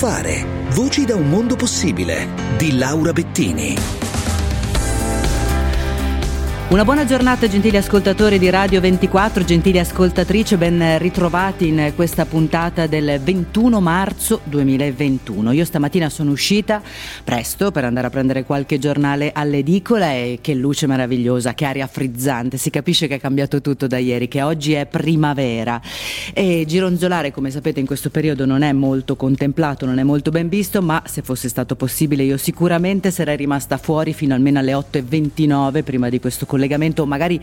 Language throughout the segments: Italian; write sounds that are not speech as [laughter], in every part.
fare. Voci da un mondo possibile di Laura Bettini. Una buona giornata gentili ascoltatori di Radio 24, gentili ascoltatrici, ben ritrovati in questa puntata del 21 marzo 2021. Io stamattina sono uscita presto per andare a prendere qualche giornale all'edicola e che luce meravigliosa, che aria frizzante, si capisce che è cambiato tutto da ieri, che oggi è primavera. E gironzolare come sapete in questo periodo non è molto contemplato, non è molto ben visto, ma se fosse stato possibile io sicuramente sarei rimasta fuori fino almeno alle 8.29 prima di questo collegamento collegamento, magari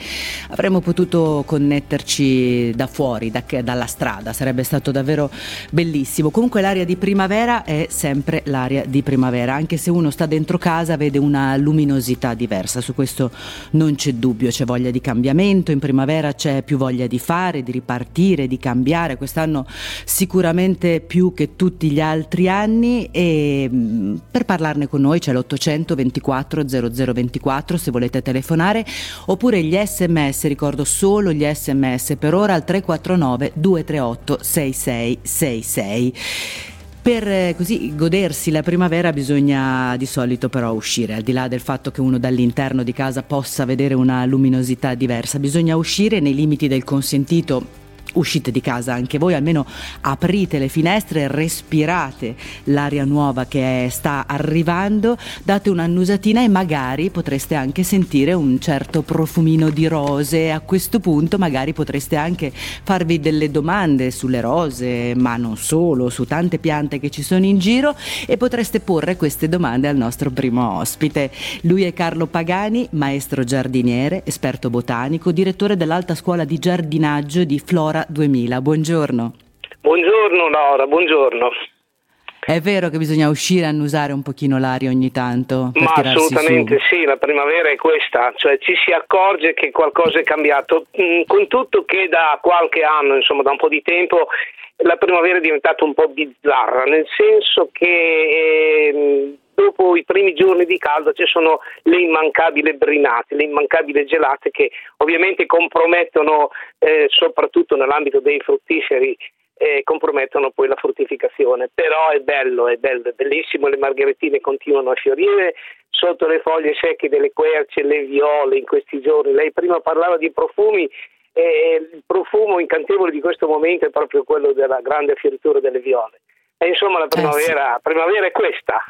avremmo potuto connetterci da fuori, da, dalla strada, sarebbe stato davvero bellissimo. Comunque l'aria di primavera è sempre l'aria di primavera, anche se uno sta dentro casa vede una luminosità diversa, su questo non c'è dubbio, c'è voglia di cambiamento, in primavera c'è più voglia di fare, di ripartire, di cambiare, quest'anno sicuramente più che tutti gli altri anni e mm, per parlarne con noi c'è l'800 24 0024 se volete telefonare oppure gli sms, ricordo solo gli sms per ora al 349 238 6666. Per eh, così godersi la primavera bisogna di solito però uscire, al di là del fatto che uno dall'interno di casa possa vedere una luminosità diversa, bisogna uscire nei limiti del consentito uscite di casa anche voi, almeno aprite le finestre, respirate l'aria nuova che sta arrivando, date un'annusatina e magari potreste anche sentire un certo profumino di rose. A questo punto magari potreste anche farvi delle domande sulle rose, ma non solo, su tante piante che ci sono in giro e potreste porre queste domande al nostro primo ospite. Lui è Carlo Pagani, maestro giardiniere, esperto botanico, direttore dell'Alta Scuola di Giardinaggio di Flora 2000. Buongiorno. Buongiorno Laura, buongiorno. È vero che bisogna uscire a annusare un pochino l'aria ogni tanto? Ma assolutamente su. sì, la primavera è questa, cioè ci si accorge che qualcosa è cambiato, mm, con tutto che da qualche anno, insomma da un po' di tempo, la primavera è diventata un po' bizzarra, nel senso che eh, dopo i primi giorni di caldo ci sono le immancabili brinate, le immancabili gelate che ovviamente compromettono eh, soprattutto nell'ambito dei fruttiferi eh, compromettono poi la fruttificazione, però è bello, è bello, è bellissimo, le margheritine continuano a fiorire sotto le foglie secche delle querce, le viole in questi giorni. Lei prima parlava di profumi e il profumo incantevole di questo momento è proprio quello della grande fioritura delle viole. E insomma la primavera, eh sì. primavera è questa.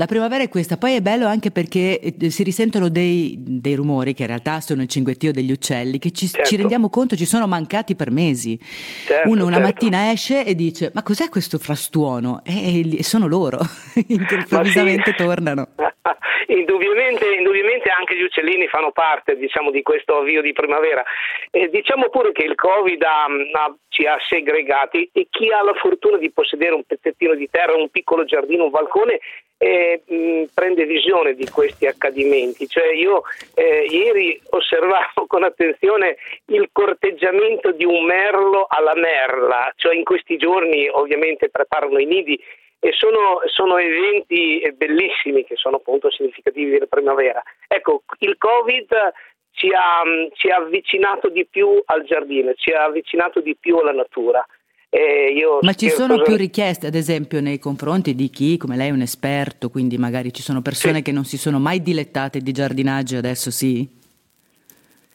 La primavera è questa, poi è bello anche perché eh, si risentono dei, dei rumori che in realtà sono il cinguettio degli uccelli, che ci, certo. ci rendiamo conto ci sono mancati per mesi. Certo, Uno una certo. mattina esce e dice ma cos'è questo frastuono? E, e sono loro, [laughs] improvvisamente sì. tornano. [laughs] indubbiamente, indubbiamente, anche gli uccellini fanno parte diciamo, di questo avvio di primavera. Eh, diciamo pure che il Covid ha, ha, ci ha segregati e chi ha la fortuna di possedere un pezzettino di terra, un piccolo giardino, un balcone, eh, mh, prende visione di questi accadimenti. Cioè io eh, ieri osservavo con attenzione il corteggiamento di un merlo alla merla, cioè in questi giorni ovviamente preparano i nidi e sono, sono, eventi bellissimi che sono appunto significativi della primavera. Ecco, il Covid ci ha, ci ha avvicinato di più al giardino, ci ha avvicinato di più alla natura. Ma ci sono cosa... più richieste, ad esempio, nei confronti di chi, come lei, è un esperto, quindi magari ci sono persone sì. che non si sono mai dilettate di giardinaggio, adesso sì?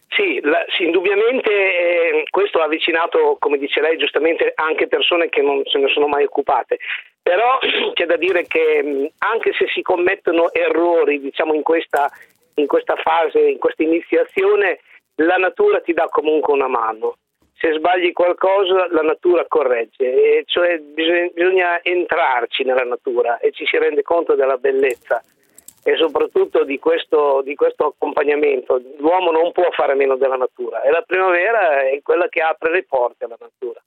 Sì, la, sì indubbiamente eh, questo ha avvicinato, come dice lei giustamente, anche persone che non se ne sono mai occupate. Però [clears throat] c'è da dire che anche se si commettono errori, diciamo, in questa, in questa fase, in questa iniziazione, la natura ti dà comunque una mano se sbagli qualcosa la natura corregge, cioè bisogna, bisogna entrarci nella natura e ci si rende conto della bellezza e soprattutto di questo, di questo, accompagnamento. L'uomo non può fare meno della natura e la primavera è quella che apre le porte alla natura.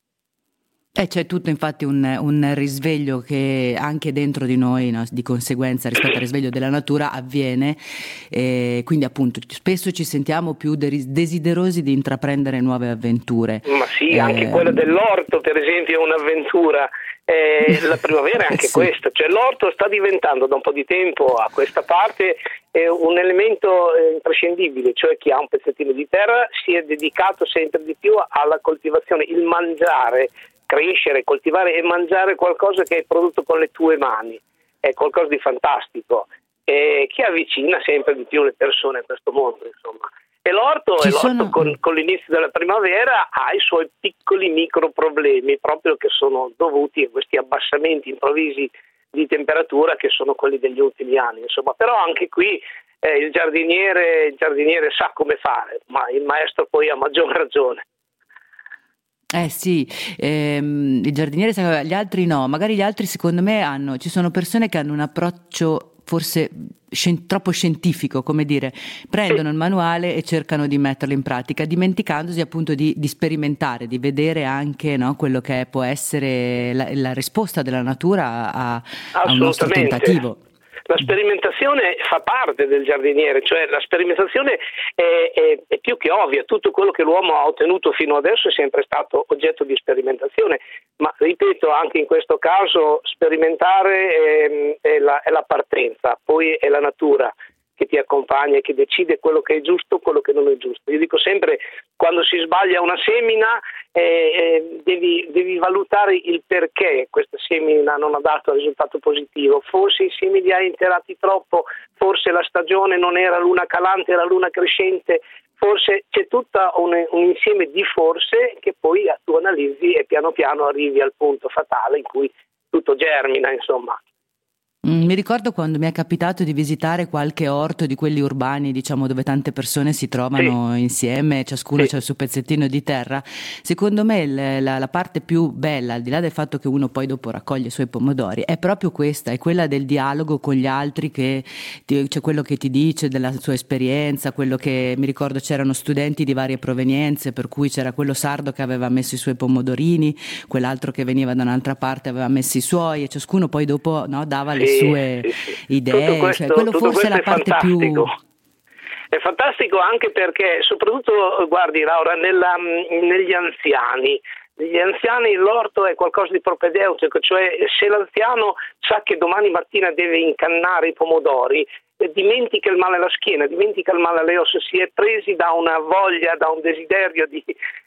E c'è tutto infatti un, un, risveglio che anche dentro di noi, no, di conseguenza rispetto al risveglio della natura, avviene. E quindi appunto spesso ci sentiamo più desiderosi di intraprendere nuove avventure. Ma sì, eh, anche quella dell'orto per esempio è un'avventura. Eh, [laughs] la primavera è anche sì. questo, cioè l'orto sta diventando da un po' di tempo a questa parte eh, un elemento eh, imprescindibile, cioè chi ha un pezzettino di terra si è dedicato sempre di più alla coltivazione, il mangiare crescere, coltivare e mangiare qualcosa che hai prodotto con le tue mani. È qualcosa di fantastico e che avvicina sempre di più le persone a questo mondo. Insomma. E l'orto, e l'orto sono... con, con, l'inizio della primavera ha i suoi piccoli micro problemi, proprio che sono dovuti a questi abbassamenti improvvisi di temperatura che sono quelli degli ultimi anni. Insomma. Però anche qui eh, il, giardiniere, il giardiniere sa come fare, ma il maestro poi ha maggior [laughs] ragione. Eh sì, ehm, il giardiniere sa, gli altri no, magari gli altri secondo me hanno, ci sono persone che hanno un approccio forse scien- troppo scientifico, come dire, prendono il manuale e cercano di metterlo in pratica, dimenticandosi appunto di, di sperimentare, di vedere anche no, quello che può essere la, la risposta della natura a, a un nostro tentativo. La sperimentazione fa parte del giardiniere, cioè la sperimentazione è, è, è, più che ovvia, tutto quello che l'uomo ha ottenuto fino adesso è sempre stato oggetto di sperimentazione, ma ripeto anche in questo caso sperimentare è, è, la, è la partenza, poi è la natura che ti accompagna e che decide quello che è giusto e quello che non è giusto. Io dico sempre, quando si sbaglia una semina eh, eh, devi, devi, valutare il perché questa semina non ha dato risultato positivo. Forse i semi li hai interati troppo, forse la stagione non era luna calante, era luna crescente, forse c'è tutto un, un, insieme di forse che poi tu analizzi e piano piano arrivi al punto fatale in cui tutto germina, insomma. Mm, mi ricordo quando mi è capitato di visitare qualche orto di quelli urbani, diciamo, dove tante persone si trovano sì. insieme, ciascuno sì. ha il suo pezzettino di terra. Secondo me la, la, parte più bella, al di là del fatto che uno poi dopo raccoglie i suoi pomodori, è proprio questa, è quella del dialogo con gli altri, che ti, cioè quello che ti dice della sua esperienza, quello che mi ricordo c'erano studenti di varie provenienze, per cui c'era quello sardo che aveva messo i suoi pomodorini, quell'altro che veniva da un'altra parte aveva messo i suoi e ciascuno poi dopo no, dava le sue idee, cioè, questo, cioè, quello forse è la parte fantastico. più... È fantastico anche perché, soprattutto, guardi Laura, nella, negli anziani, negli anziani l'orto è qualcosa di propedeutico, cioè se l'anziano sa che domani mattina deve incannare i pomodori, eh, dimentica il male alla schiena, dimentica il male alle ossa, si è presi da una voglia, da un desiderio di,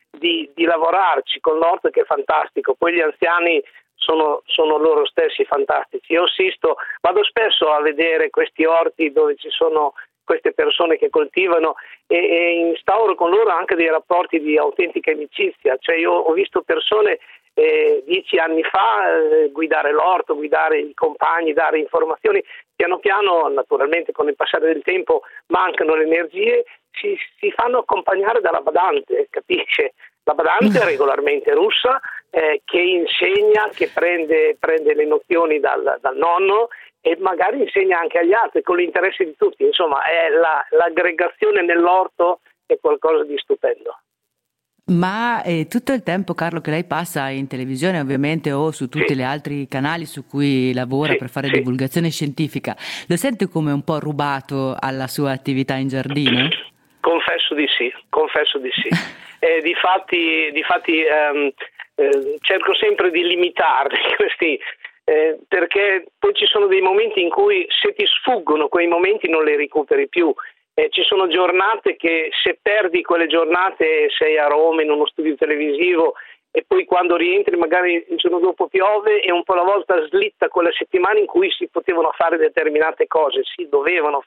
di, di lavorarci con l'orto che è fantastico. Poi gli anziani sono, sono, loro stessi fantastici. Io assisto, vado spesso a vedere questi orti dove ci sono queste persone che coltivano e, e instauro con loro anche dei rapporti di autentica amicizia. Cioè io ho visto persone eh, dieci anni fa eh, guidare l'orto, guidare i compagni, dare informazioni. Piano piano, naturalmente con il passare del tempo, mancano le energie, si, si fanno accompagnare dalla badante, capisce? La badante è [laughs] regolarmente russa eh, che insegna, che prende, prende le nozioni dal, dal, nonno e magari insegna anche agli altri con l'interesse di tutti. Insomma, la, l'aggregazione nell'orto è qualcosa di stupendo. Ma eh, tutto il tempo, Carlo, che lei passa in televisione, ovviamente, o su tutti sì. gli altri canali su cui lavora sì, per fare sì. divulgazione scientifica, lo sente come un po' rubato alla sua attività in giardino? Confesso di sì, confesso di sì. [laughs] eh, difatti, difatti ehm, eh, cerco sempre di limitarli [laughs] questi, eh, perché poi ci sono dei momenti in cui se ti sfuggono quei momenti non li recuperi più. Eh, ci sono giornate che se perdi quelle giornate sei a Roma in uno studio televisivo e poi quando rientri magari il giorno dopo piove e un po' alla volta slitta quella settimana in cui si potevano fare determinate cose, si dovevano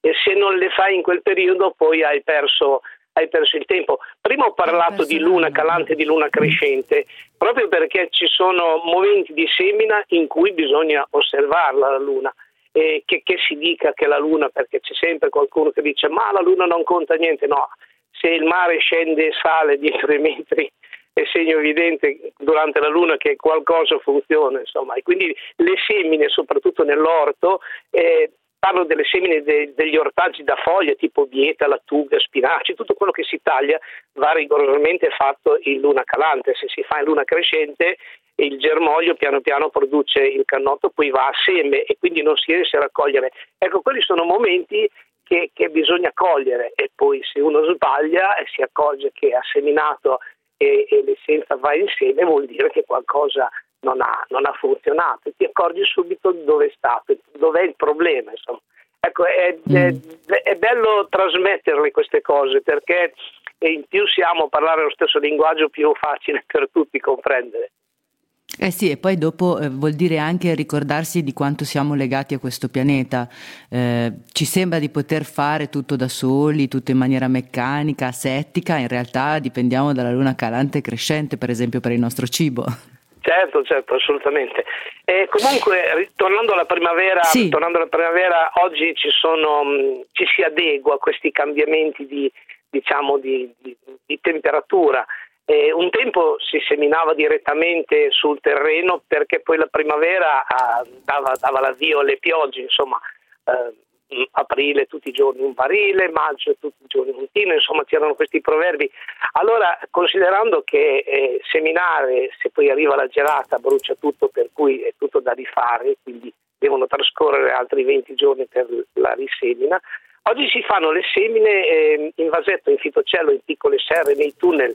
e se non le fai in quel periodo poi hai perso hai perso il tempo. Prima ho parlato di luna calante e di luna crescente, proprio perché ci sono momenti di semina in cui bisogna osservarla la luna. E che, che si dica che la luna, perché c'è sempre qualcuno che dice ma la luna non conta niente, no, se il mare scende e sale dietro i metri è segno evidente durante la luna che qualcosa funziona, insomma, e quindi le semine, soprattutto nell'orto, eh, parlo delle semine de, degli ortaggi da foglia tipo bieta, lattuga, spinaci, tutto quello che si taglia va rigorosamente fatto in luna calante, se si fa in luna crescente il germoglio piano piano produce il cannotto, poi va a seme e quindi non si riesce a raccogliere. Ecco, quelli sono momenti che, che bisogna cogliere e poi se uno sbaglia e si accorge che ha seminato e, e l'essenza va insieme vuol dire che qualcosa non ha, non ha funzionato, ti accorgi subito dove è stato, dov'è il problema. Insomma. Ecco, è, mm. è, è bello trasmetterle queste cose perché in più siamo a parlare lo stesso linguaggio più facile per tutti comprendere. Eh sì, e poi dopo eh, vuol dire anche ricordarsi di quanto siamo legati a questo pianeta. Eh, ci sembra di poter fare tutto da soli, tutto in maniera meccanica, asettica, in realtà dipendiamo dalla luna calante e crescente, per esempio per il nostro cibo. Certo, certo, assolutamente. E comunque, tornando alla primavera, sì. tornando alla primavera oggi ci, sono, mm, ci, si adegua a questi cambiamenti di, diciamo, di, di, di temperatura. Eh, un tempo si seminava direttamente sul terreno perché poi la primavera ah, dava, dava l'avvio alle piogge, insomma, eh, aprile tutti i giorni un barile, maggio tutti i giorni un tino, insomma c'erano questi proverbi. Allora, considerando che eh, seminare, se poi arriva la gelata, brucia tutto, per cui è tutto da rifare, quindi devono trascorrere altri 20 giorni per la risemina, oggi si fanno le semine eh, in vasetto, in fitocello, in piccole serre, nei tunnel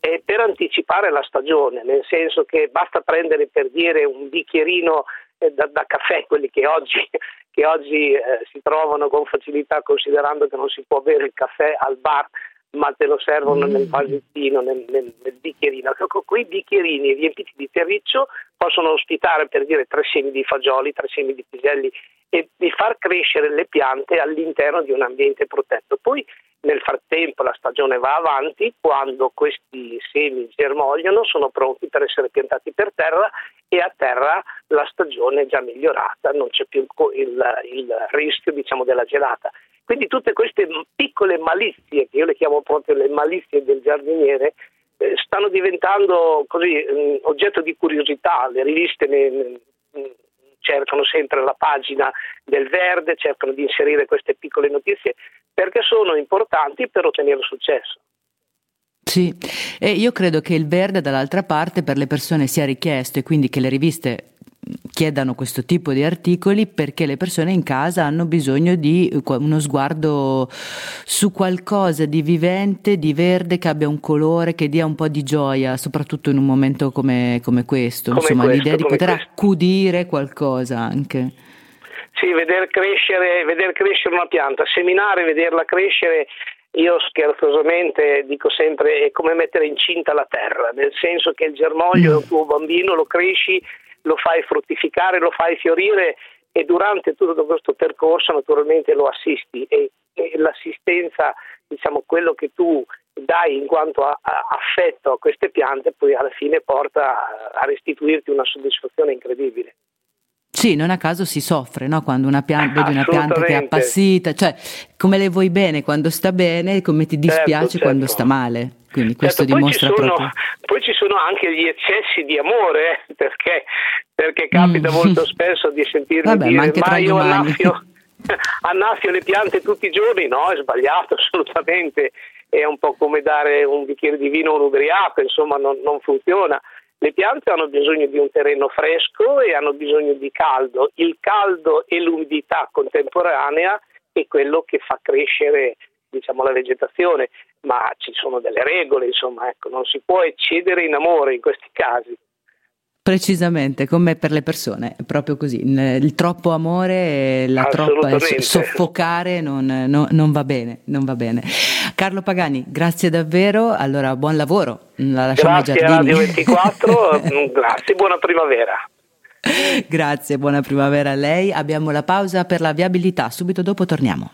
eh, per anticipare la stagione, nel senso che basta prendere per dire un bicchierino da, da, caffè, quelli che oggi, [laughs] che oggi eh, si trovano con facilità considerando che non si può bere il caffè al bar ma te lo servono mm. nel vasettino, nel, nel, nel bicchierino. Ecco, quei bicchierini riempiti di terriccio possono ospitare per dire tre semi di fagioli, tre semi di piselli e di far crescere le piante all'interno di un ambiente protetto. Poi nel frattempo la stagione va avanti, quando questi semi germogliano sono pronti per essere piantati per terra e a terra la stagione è già migliorata, non c'è più il, il rischio diciamo, della gelata. Quindi tutte queste piccole malizie, che io le chiamo proprio le malizie del giardiniere, eh, stanno diventando così um, oggetto di curiosità, le riviste ne, ne, cercano sempre la pagina del verde, cercano di inserire queste piccole notizie perché sono importanti per ottenere successo. Sì, e io credo che il verde dall'altra parte per le persone sia richiesto e quindi che le riviste chiedano questo tipo di articoli perché le persone in casa hanno bisogno di uno sguardo su qualcosa di vivente, di verde, che abbia un colore, che dia un po' di gioia, soprattutto in un momento come, come questo. Come Insomma, questo, l'idea di poter questo. accudire qualcosa anche. Sì, veder crescere, veder crescere una pianta, seminare, vederla crescere io scherzosamente dico sempre è come mettere incinta la terra, nel senso che il germoglio mm. è un tuo bambino, lo cresci, lo fai fruttificare, lo fai fiorire e durante tutto questo percorso naturalmente lo assisti e, e l'assistenza, diciamo quello che tu dai in quanto a, a affetto a queste piante poi alla fine porta a restituirti una soddisfazione incredibile. Sì, non a caso si soffre no? quando una pianta, vedi una pianta che è appassita, cioè come le vuoi bene quando sta bene, come ti certo, dispiace certo, certo. quando sta male. Quindi certo, questo dimostra poi sono, proprio. Poi ci sono anche gli eccessi di amore, eh, perché, perché, capita mm. molto spesso di sentire Vabbè, dire ma, ma io annaffio, [laughs] annaffio le piante tutti i giorni, no, è sbagliato [laughs] assolutamente, è un po' come dare un bicchiere di vino a un ubriaco, insomma non, non funziona. Le piante hanno bisogno di un terreno fresco e hanno bisogno di caldo. Il caldo e l'umidità contemporanea è quello che fa crescere diciamo, la vegetazione, ma ci sono delle regole, insomma, ecco, non si può eccedere in amore in questi casi. Precisamente, come per le persone, è proprio così. Il troppo amore, la troppa soffocare non, non, non, va bene, non va bene. Carlo Pagani, grazie davvero, allora buon lavoro. La lasciamo grazie a Radio 24, [laughs] grazie, buona primavera. Grazie, buona primavera a lei. Abbiamo la pausa per la viabilità, subito dopo torniamo.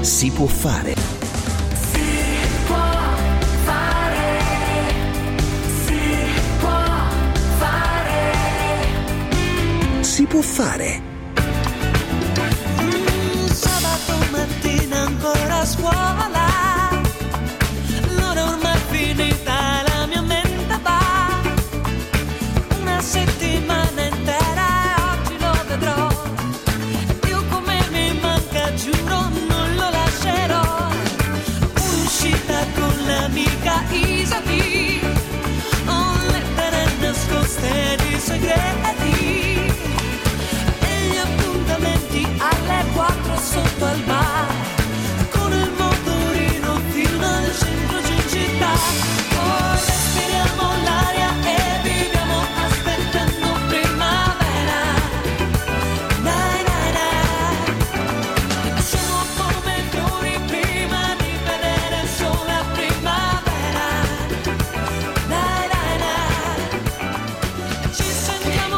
Si può fare. Si può fare. Si può fare. Si può fare. Sabato mattina ancora a scuola.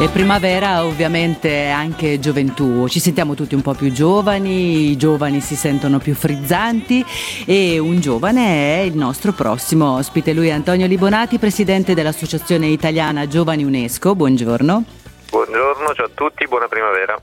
E primavera ovviamente anche gioventù, ci sentiamo tutti un po' più giovani, i giovani si sentono più frizzanti e un giovane è il nostro prossimo ospite, lui è Antonio Libonati, presidente dell'Associazione Italiana Giovani UNESCO, buongiorno. Buongiorno, ciao a tutti, buona primavera.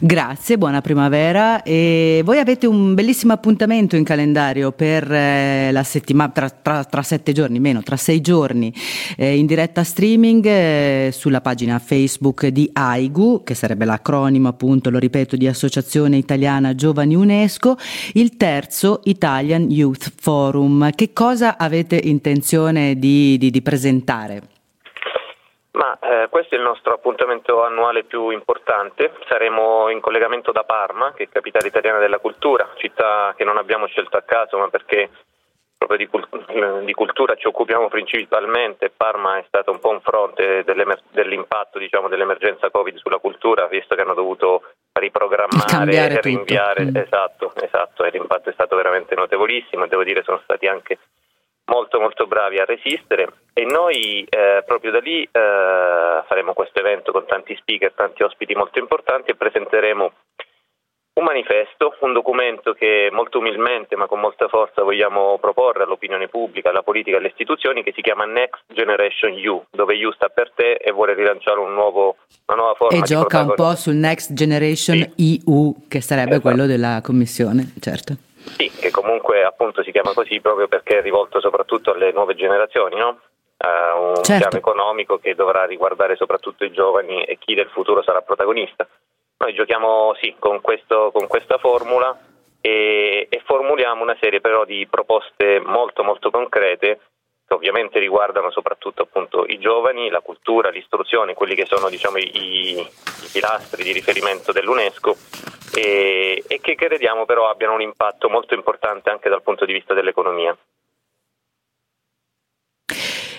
Grazie, buona primavera e voi avete un bellissimo appuntamento in calendario per eh, la settimana, tra, tra, tra, sette giorni, meno, tra sei giorni, eh, in diretta streaming eh, sulla pagina Facebook di AIGU, che sarebbe l'acronimo appunto, lo ripeto, di Associazione Italiana Giovani UNESCO, il terzo Italian Youth Forum. Che cosa avete intenzione di, di, di presentare? Ma eh, questo è il nostro appuntamento annuale più importante. Saremo in collegamento da Parma, che è capitale italiana della cultura, città che non abbiamo scelto a caso, ma perché proprio di, cult- di cultura ci occupiamo principalmente. Parma è stato un po' un fronte dell'impatto diciamo, dell'emergenza Covid sulla cultura, visto che hanno dovuto riprogrammare e rinviare. Mm. Esatto, esatto, e l'impatto è stato veramente notevolissimo e devo dire sono stati anche molto molto bravi a resistere e noi eh, proprio da lì eh, faremo questo evento con tanti speaker, tanti ospiti molto importanti e presenteremo un manifesto, un documento che molto umilmente ma con molta forza vogliamo proporre all'opinione pubblica, alla politica e alle istituzioni che si chiama Next Generation U, dove U sta per te e vuole rilanciare un nuovo, una nuova forma e di gioca un po' sul Next Generation sì. EU che sarebbe esatto. quello della Commissione, certo. Sì, che comunque appunto si chiama così proprio perché è rivolto soprattutto alle nuove generazioni, no? Uh, un certo. piano economico che dovrà riguardare soprattutto i giovani e chi del futuro sarà protagonista. Noi giochiamo sì, con, questo, con questa formula e, e, formuliamo una serie però di proposte molto molto concrete che ovviamente riguardano soprattutto appunto i giovani, la cultura, l'istruzione, quelli che sono diciamo, i, i pilastri di riferimento dell'UNESCO e, e che crediamo però abbiano un impatto molto importante anche dal punto di vista dell'economia.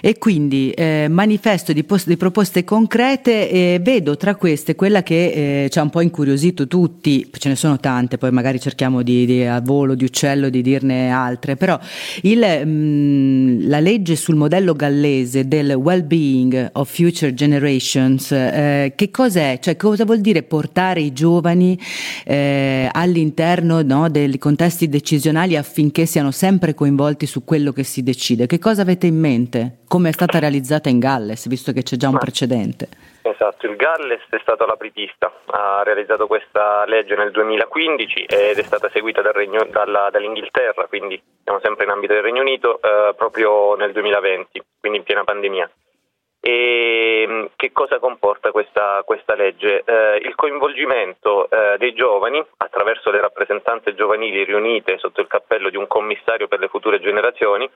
E quindi eh, manifesto di, post- di, proposte concrete e vedo tra queste quella che eh, ci ha un po' incuriosito tutti, ce ne sono tante, poi magari cerchiamo di, di a volo di uccello di dirne altre, però il, mh, mm, la legge sul modello gallese del well-being of future generations, eh, che cos'è? Cioè cosa vuol dire portare i giovani eh, all'interno no, dei contesti decisionali affinché siano sempre coinvolti su quello che si decide? Che cosa avete in mente? Come è stata realizzata in Galles, visto che c'è già un precedente. Esatto, il Galles è stato l'apripista, ha realizzato questa legge nel 2015 ed è stata seguita dal Regno, dalla, dall'Inghilterra, quindi siamo sempre in ambito del Regno Unito, eh, proprio nel 2020, quindi in piena pandemia. E mm, che cosa comporta questa, questa legge? Eh, il coinvolgimento eh, dei giovani attraverso le rappresentanze giovanili riunite sotto il cappello di un commissario per le future generazioni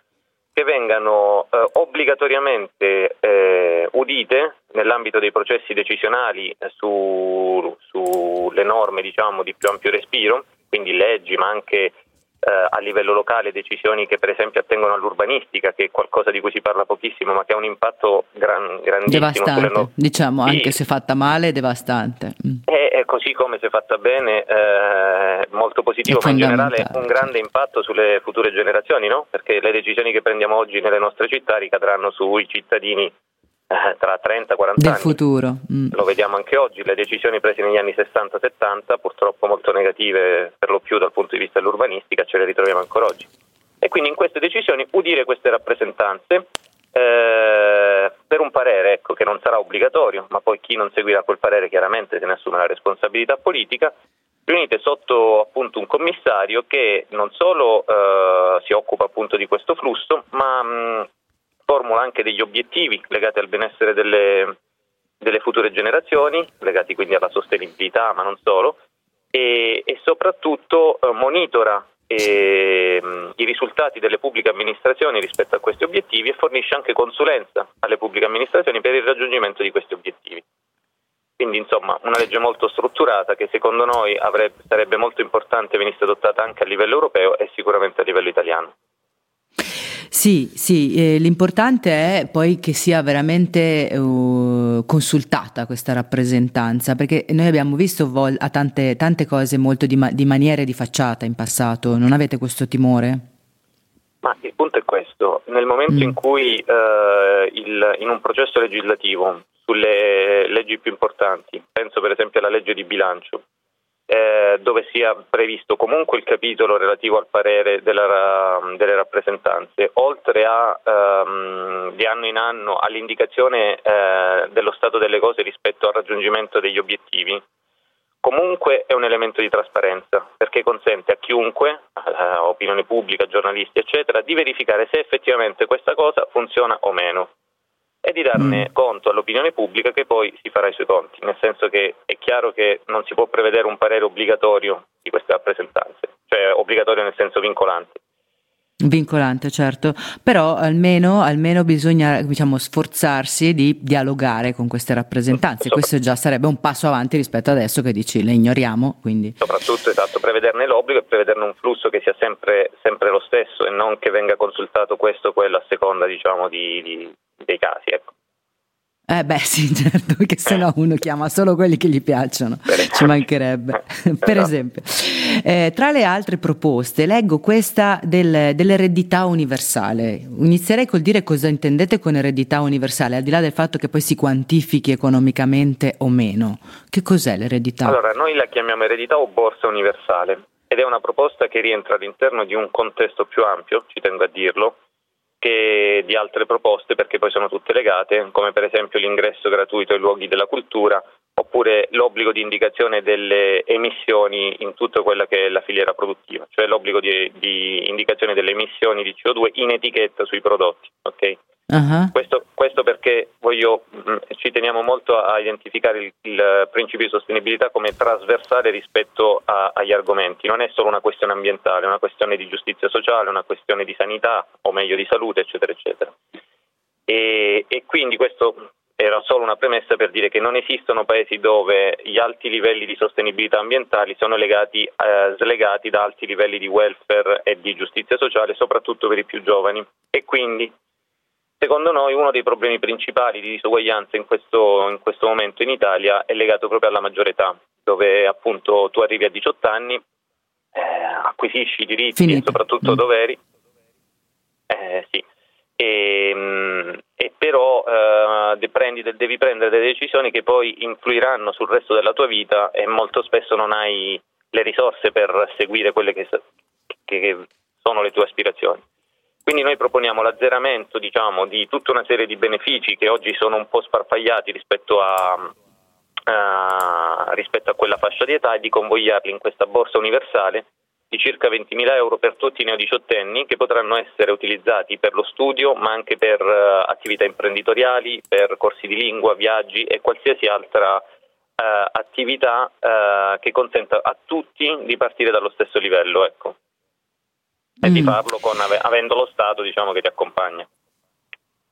che vengano eh, obbligatoriamente eh, udite nell'ambito dei processi decisionali eh, su, sulle norme diciamo, di più ampio respiro, quindi leggi ma anche eh, a livello locale decisioni che per esempio attengono all'urbanistica, che è qualcosa di cui si parla pochissimo, ma che ha un impatto gran, grandissimo. Devastante, no- diciamo, sì. anche se fatta male, devastante. Mm. E, e, così come se fatta bene, eh, molto positivo, ma in generale un grande impatto sulle future generazioni, no? perché le decisioni che prendiamo oggi nelle nostre città ricadranno sui cittadini eh, tra 30 e 40 del anni. futuro. Mm. Lo vediamo anche oggi, le decisioni prese negli anni 60-70, purtroppo molto negative per lo più dal punto di vista dell'urbanistica, ce le ritroviamo ancora oggi. E quindi in queste decisioni udire queste rappresentanze eh, per un parere ecco, che non sarà obbligatorio, ma poi chi non seguirà quel parere chiaramente se ne assume la responsabilità politica, riunite sotto appunto un commissario che non solo eh, si occupa appunto di questo flusso, ma mh, formula anche degli obiettivi legati al benessere delle, delle future generazioni, legati quindi alla sostenibilità, ma non solo, e, e soprattutto eh, monitora eh, i risultati delle pubbliche amministrazioni rispetto a questi obiettivi e fornisce anche consulenza alle pubbliche amministrazioni per il raggiungimento di questi obiettivi. Quindi insomma una legge molto strutturata che secondo noi avrebbe, sarebbe molto importante venisse adottata anche a livello europeo e sicuramente a livello italiano. Sì, sì, eh, l'importante è poi che sia veramente uh, consultata questa rappresentanza, perché noi abbiamo visto vol- a tante, tante cose molto di, ma- di maniere di facciata in passato, non avete questo timore? Ma il punto è questo, nel momento Mm. in cui eh, il- in un processo legislativo sulle leggi più importanti, penso per esempio alla legge di bilancio, eh, dove sia previsto comunque il capitolo relativo al parere della delle rappresentanze, oltre a ehm, di anno in anno all'indicazione eh, dello stato delle cose rispetto al raggiungimento degli obiettivi, comunque è un elemento di trasparenza perché consente a chiunque, a opinione pubblica, giornalisti eccetera, di verificare se effettivamente questa cosa funziona o meno e di darne Mm. conto all'opinione pubblica che poi si farà i suoi conti, nel senso che è chiaro che non si può prevedere un parere obbligatorio di queste rappresentanze, cioè obbligatorio nel senso vincolante. Vincolante, certo, però almeno, almeno bisogna diciamo, sforzarsi di dialogare con queste rappresentanze. Sopra- Questo già sarebbe un passo avanti rispetto adesso che dici le ignoriamo. Quindi. Soprattutto esatto, prevederne l'obbligo e prevederne un flusso che sia sempre, sempre lo stesso e non che venga consultato questo o quello a seconda diciamo, di- di- dei casi. Ecco. Eh beh sì, [laughs] certo, perché sennò uno chiama solo quelli che gli piacciono, ci mancherebbe. Eh, per esatto. esempio, Eh, tra le altre proposte leggo questa del- dell'eredità universale. Inizierei col dire cosa intendete con eredità universale, al di là del fatto che poi si quantifichi economicamente o meno. Che cos'è l'eredità? Allora, noi la chiamiamo eredità o borsa universale ed è una proposta che rientra all'interno di un contesto più ampio, ci tengo a dirlo, che di altre proposte perché poi sono tutte legate, come per esempio l'ingresso gratuito ai luoghi della cultura oppure l'obbligo di indicazione delle emissioni in tutta quella che è la filiera produttiva, cioè l'obbligo di, di indicazione delle emissioni di CO2 in etichetta sui prodotti. ok? Ah, Questo, questo perché voglio, mh, ci teniamo molto a identificare il, il principio di sostenibilità come trasversale rispetto a- agli argomenti. Non è solo una questione ambientale, è una questione di giustizia sociale, una questione di sanità, o meglio di salute, eccetera, eccetera. E, e quindi questo era solo una premessa per dire che non esistono paesi dove gli alti livelli di sostenibilità ambientali sono legati, eh, slegati da alti livelli di welfare e di giustizia sociale, soprattutto per i più giovani. E quindi Secondo noi uno dei problemi principali di disuguaglianza in questo, in questo momento in Italia è legato proprio alla maggiore età, dove appunto tu arrivi a 18 anni, eh, acquisisci diritti Finito. e soprattutto Mm. doveri, eh, sì. e, mm, e però eh, de- prendi de- devi prendere delle decisioni che poi influiranno sul resto della tua vita e molto spesso non hai le risorse per seguire quelle che- che sono le tue aspirazioni. Quindi noi proponiamo l'azzeramento diciamo, di tutta una serie di benefici che oggi sono un po' sparpagliati rispetto a, a- rispetto a quella fascia di età e di convogliarli in questa borsa universale di circa 20.000 euro per tutti i neodiciottenni che potranno essere utilizzati per lo studio ma anche per eh, attività imprenditoriali, per corsi di lingua, viaggi e qualsiasi altra eh, attività eh, che consenta a tutti di partire dallo stesso livello. Ecco e di Mm. farlo con, ave- avendo lo Stato diciamo, che ti accompagna.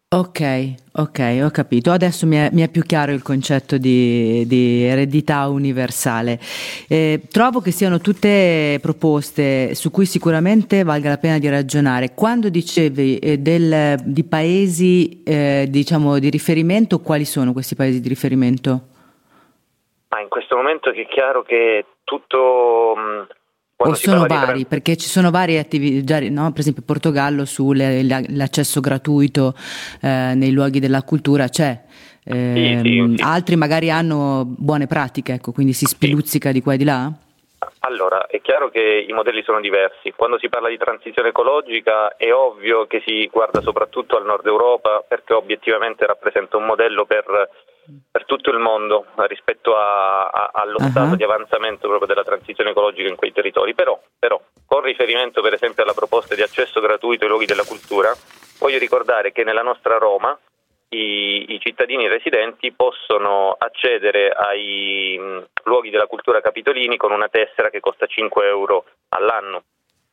Ok, ok, ho capito. Adesso mi è, mi è più chiaro il concetto di, di eredità universale. Eh, trovo che siano tutte proposte su cui sicuramente valga la pena di ragionare. Quando dicevi eh, del- di paesi eh, diciamo, di riferimento, quali sono questi paesi di riferimento? Ma in questo momento è chiaro che tutto... mh, O quando si sono di vari? tran- Perché ci sono varie attività, no? per esempio Portogallo sull'accesso gratuito eh, nei luoghi della cultura c'è. Ehm, sì, sì. Altri magari hanno buone pratiche, ecco, quindi si spiluzzica di qua e di là? Allora, è chiaro che i modelli sono diversi. Quando si parla di transizione ecologica è ovvio che si guarda soprattutto al nord Europa perché obiettivamente rappresenta un modello per, per tutto il mondo rispetto a- a- allo Ah. stato di avanzamento proprio della transizione ecologica in quei territori. Però, però, con riferimento per esempio alla proposta di accesso gratuito ai luoghi della cultura, voglio ricordare che nella nostra Roma i, i cittadini residenti possono accedere ai mh, luoghi della cultura capitolini con una tessera che costa 5 euro all'anno.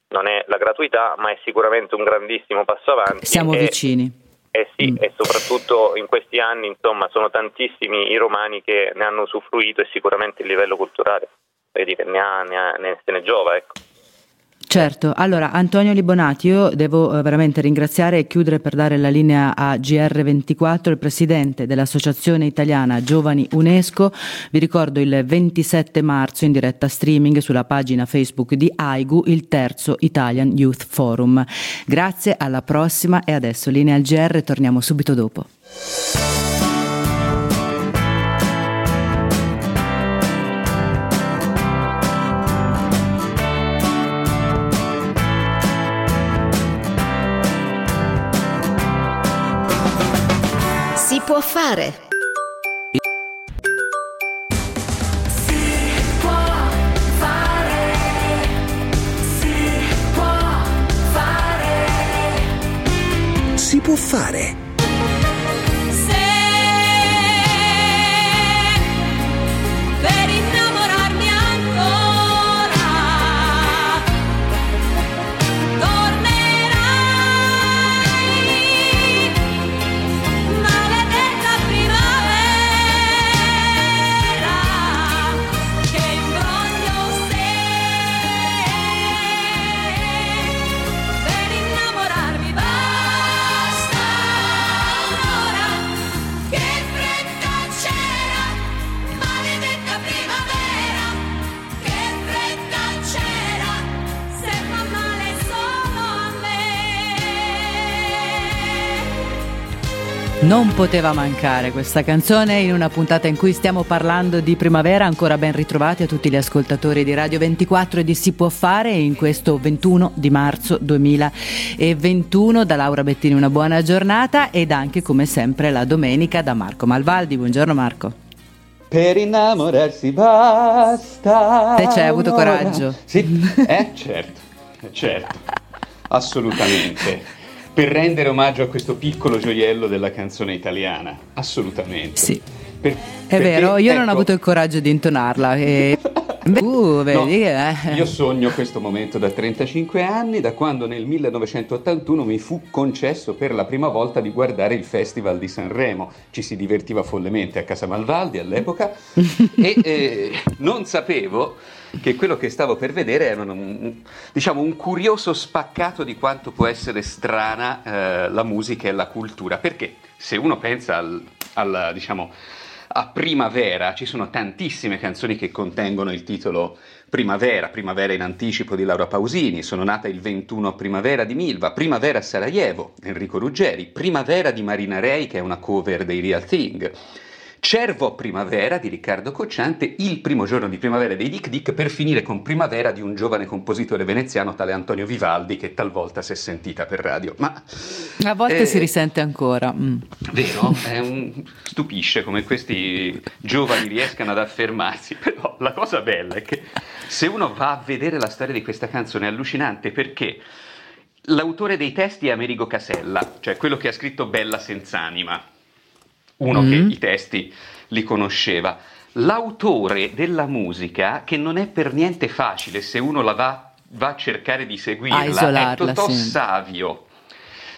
Non è la gratuità, ma è sicuramente un grandissimo passo avanti. Siamo e, vicini. Eh sì, Mm. e soprattutto in questi anni, insomma, sono tantissimi i romani che ne hanno usufruito e sicuramente il livello culturale, che ne ha, ne ha- ne- se ne giova, ecco. Certo, allora Antonio Libonati, io devo eh, veramente ringraziare e chiudere per dare la linea a GR24, il presidente dell'Associazione Italiana Giovani UNESCO. Vi ricordo il 27 marzo in diretta streaming sulla pagina Facebook di AIGU, il terzo Italian Youth Forum. Grazie, alla prossima e adesso linea al GR, torniamo subito dopo. Fare. Si può fare. Non poteva mancare questa canzone in una puntata in cui stiamo parlando di primavera. Ancora ben ritrovati a tutti gli ascoltatori di Radio 24 e di Si può fare in questo 21 di marzo 2021. Da Laura Bettini una buona giornata ed anche come sempre la domenica da Marco Malvaldi. Buongiorno Marco. Per innamorarsi basta. Te c'hai avuto coraggio. Sì, eh, certo, certo, assolutamente. Per rendere omaggio a questo piccolo gioiello della canzone italiana, assolutamente. Sì. Per- È perché, vero, io non ho ecco, avuto il coraggio di intonarla. E... Uh, No, eh. Io sogno questo momento da 35 anni, da quando nel 1981 mi fu concesso per la prima volta di guardare il Festival di Sanremo. Ci si divertiva follemente a Casa Malvaldi all'epoca e [laughs] eh, non sapevo che quello che stavo per vedere era un, un- diciamo, un curioso spaccato di quanto può essere strana eh, la musica e la cultura. Perché se uno pensa al, al, diciamo, a primavera ci sono tantissime canzoni che contengono il titolo Primavera, Primavera in anticipo di Laura Pausini, sono nata il 21 Primavera di Milva, Primavera a Sarajevo, Enrico Ruggeri, Primavera di Marina Rei che è una cover dei Real Thing. Cervo Primavera di Riccardo Cocciante, il primo giorno di primavera dei Dick Dick, per finire con Primavera di un giovane compositore veneziano tale Antonio Vivaldi che talvolta si è sentita per radio. Ma A volte eh, si risente ancora. mm. Vero? Un- Stupisce come questi giovani riescano ad affermarsi, però la cosa bella è che se uno va a vedere la storia di questa canzone è allucinante perché l'autore dei testi è Amerigo Casella, cioè quello che ha scritto Bella senz'anima, uno Mm. che i testi li conosceva. L'autore della musica, che non è per niente facile se uno la va, va a cercare di seguirla, è Totò sì. Savio.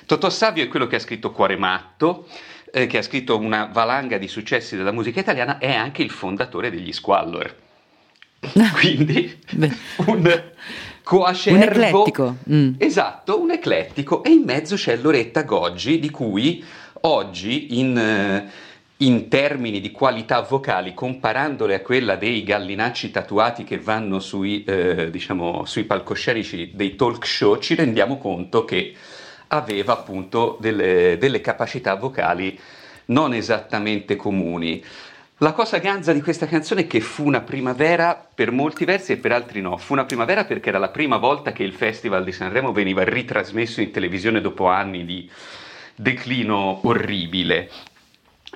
Totò Savio è quello che ha scritto Cuore Matto, eh, che ha scritto una valanga di successi della musica italiana, è anche il fondatore degli Squallor. [laughs] Quindi un coacervo. Un eclettico, mm. Esatto, un eclettico. E in mezzo c'è Loretta Goggi, di cui oggi in... eh, in termini di qualità vocali, comparandole a quella dei gallinacci tatuati che vanno sui, eh, diciamo, sui palcoscenici dei talk show, ci rendiamo conto che aveva appunto delle, delle capacità vocali non esattamente comuni. La cosa ganza di questa canzone è che fu una primavera per molti versi e per altri no. Fu una primavera perché era la prima volta che il Festival di Sanremo veniva ritrasmesso in televisione dopo anni di declino orribile.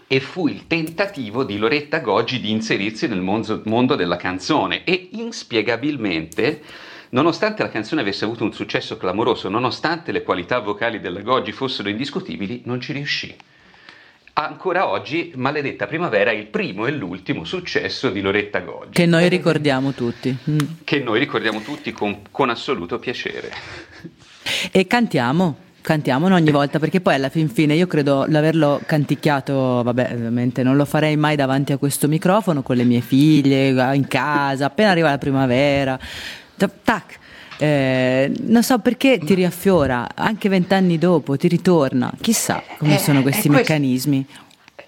E fu il tentativo di Loretta Goggi di inserirsi nel mondo, della canzone e inspiegabilmente, nonostante la canzone avesse avuto un successo clamoroso, nonostante le qualità vocali della Goggi fossero indiscutibili, non ci riuscì. Ancora oggi, Maledetta Primavera è il primo e l'ultimo successo di Loretta Goggi. Che noi ricordiamo tutti. mm. Che noi ricordiamo tutti con, con assoluto piacere. E cantiamo. Cantiamolo ogni volta perché poi alla fin fine io credo l'averlo canticchiato, vabbè, ovviamente non lo farei mai davanti a questo microfono con le mie figlie in casa, appena arriva la primavera, tac, eh, non so perché ti riaffiora, anche vent'anni dopo ti ritorna, chissà come Eh, sono eh, questi questo- meccanismi.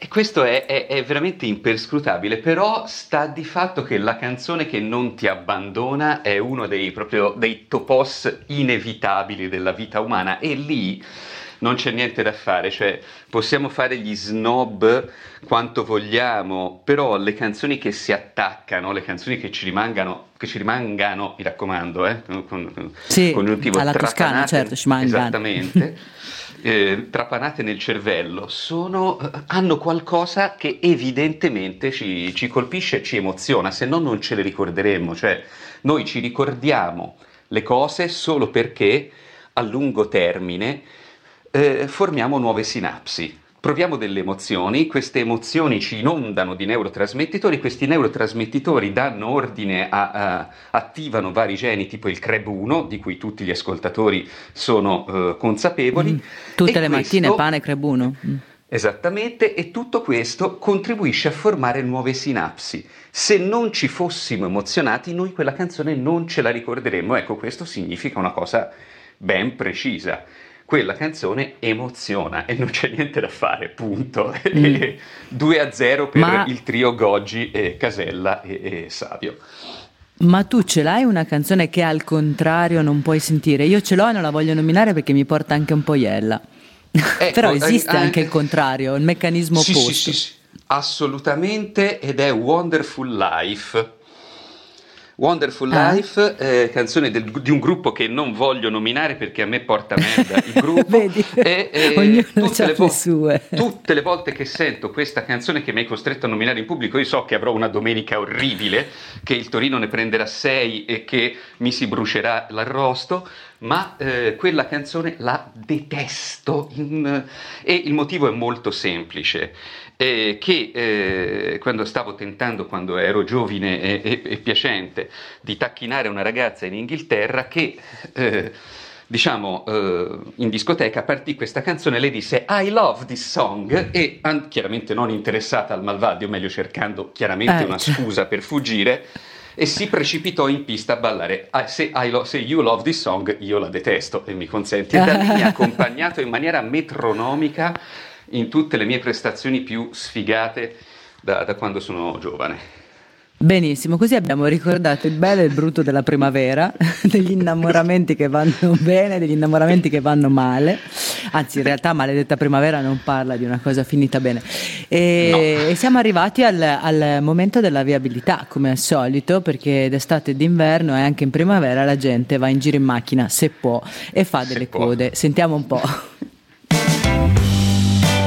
E questo è, è- è veramente imperscrutabile, però sta di fatto che la canzone che non ti abbandona è uno dei, proprio, dei topos inevitabili della vita umana e lì non c'è niente da fare, cioè possiamo fare gli snob quanto vogliamo, però le canzoni che si attaccano, le canzoni che ci rimangano, che ci rimangano, mi raccomando, eh, con, con- Sì, congiuntivo alla toscana, certo, ci mangano. Esattamente. [laughs] eh, trapanate nel cervello sono, eh, hanno qualcosa che evidentemente ci, ci colpisce e ci emoziona, se no non ce le ricorderemmo, cioè noi ci ricordiamo le cose solo perché a lungo termine eh, formiamo nuove sinapsi. Proviamo delle emozioni, queste emozioni ci inondano di neurotrasmettitori, questi neurotrasmettitori danno ordine a, a- attivano vari geni tipo il CREB1, di cui tutti gli ascoltatori sono eh, consapevoli. Mm. Tutte le mattine questo- pane e crebuno. Mm. Esattamente, e tutto questo contribuisce a formare nuove sinapsi. Se non ci fossimo emozionati, noi quella canzone non ce la ricorderemmo. Ecco, questo significa una cosa ben precisa. Quella canzone emoziona e non c'è niente da fare, punto. [laughs] 2 a 0 per Ma- il trio Goggi, e Casella e, e Savio. Ma tu ce l'hai una canzone che al contrario non puoi sentire? Io ce l'ho e non la voglio nominare perché mi porta anche un po' iella. [laughs] Però eh, esiste eh, anche eh, il contrario, il meccanismo Sì, opposto. sì, sì, sì, assolutamente, ed è Wonderful Life. Wonderful Ah. Life, eh, canzone del- di un gruppo che non voglio nominare perché a me porta merda il [laughs] gruppo. Vedi? E, eh, Ognuno tutte, le vo- sue. tutte le volte che sento questa canzone che mi hai costretto a nominare in pubblico, io so che avrò una domenica orribile, che il Torino ne prenderà 6 e che mi si brucerà l'arrosto, ma eh, quella canzone la detesto in- e il motivo è molto semplice. Eh, che eh, quando stavo tentando, quando ero giovine e, e- e piacente, di tacchinare una ragazza in Inghilterra che eh, diciamo, eh, in discoteca partì questa canzone, lei disse I love this song e an- chiaramente non interessata al malvagio, meglio cercando chiaramente Eh, una cioè. scusa per fuggire, e si precipitò in pista a ballare "Ah, se, I lo- se you love this song io la detesto e mi consenti. E da lì mi ha [laughs] accompagnato in maniera metronomica in tutte le mie prestazioni più sfigate da, da quando sono giovane. Benissimo, così abbiamo ricordato il bello e il brutto della primavera, [laughs] degli innamoramenti che vanno bene, degli innamoramenti che vanno male. Anzi, in realtà Maledetta Primavera non parla di una cosa finita bene. E, e siamo arrivati al, al momento della viabilità, come al solito, perché d'estate e d'inverno e anche in primavera la gente va in giro in macchina, se può, e fa Se delle può. code. Sentiamo un po'.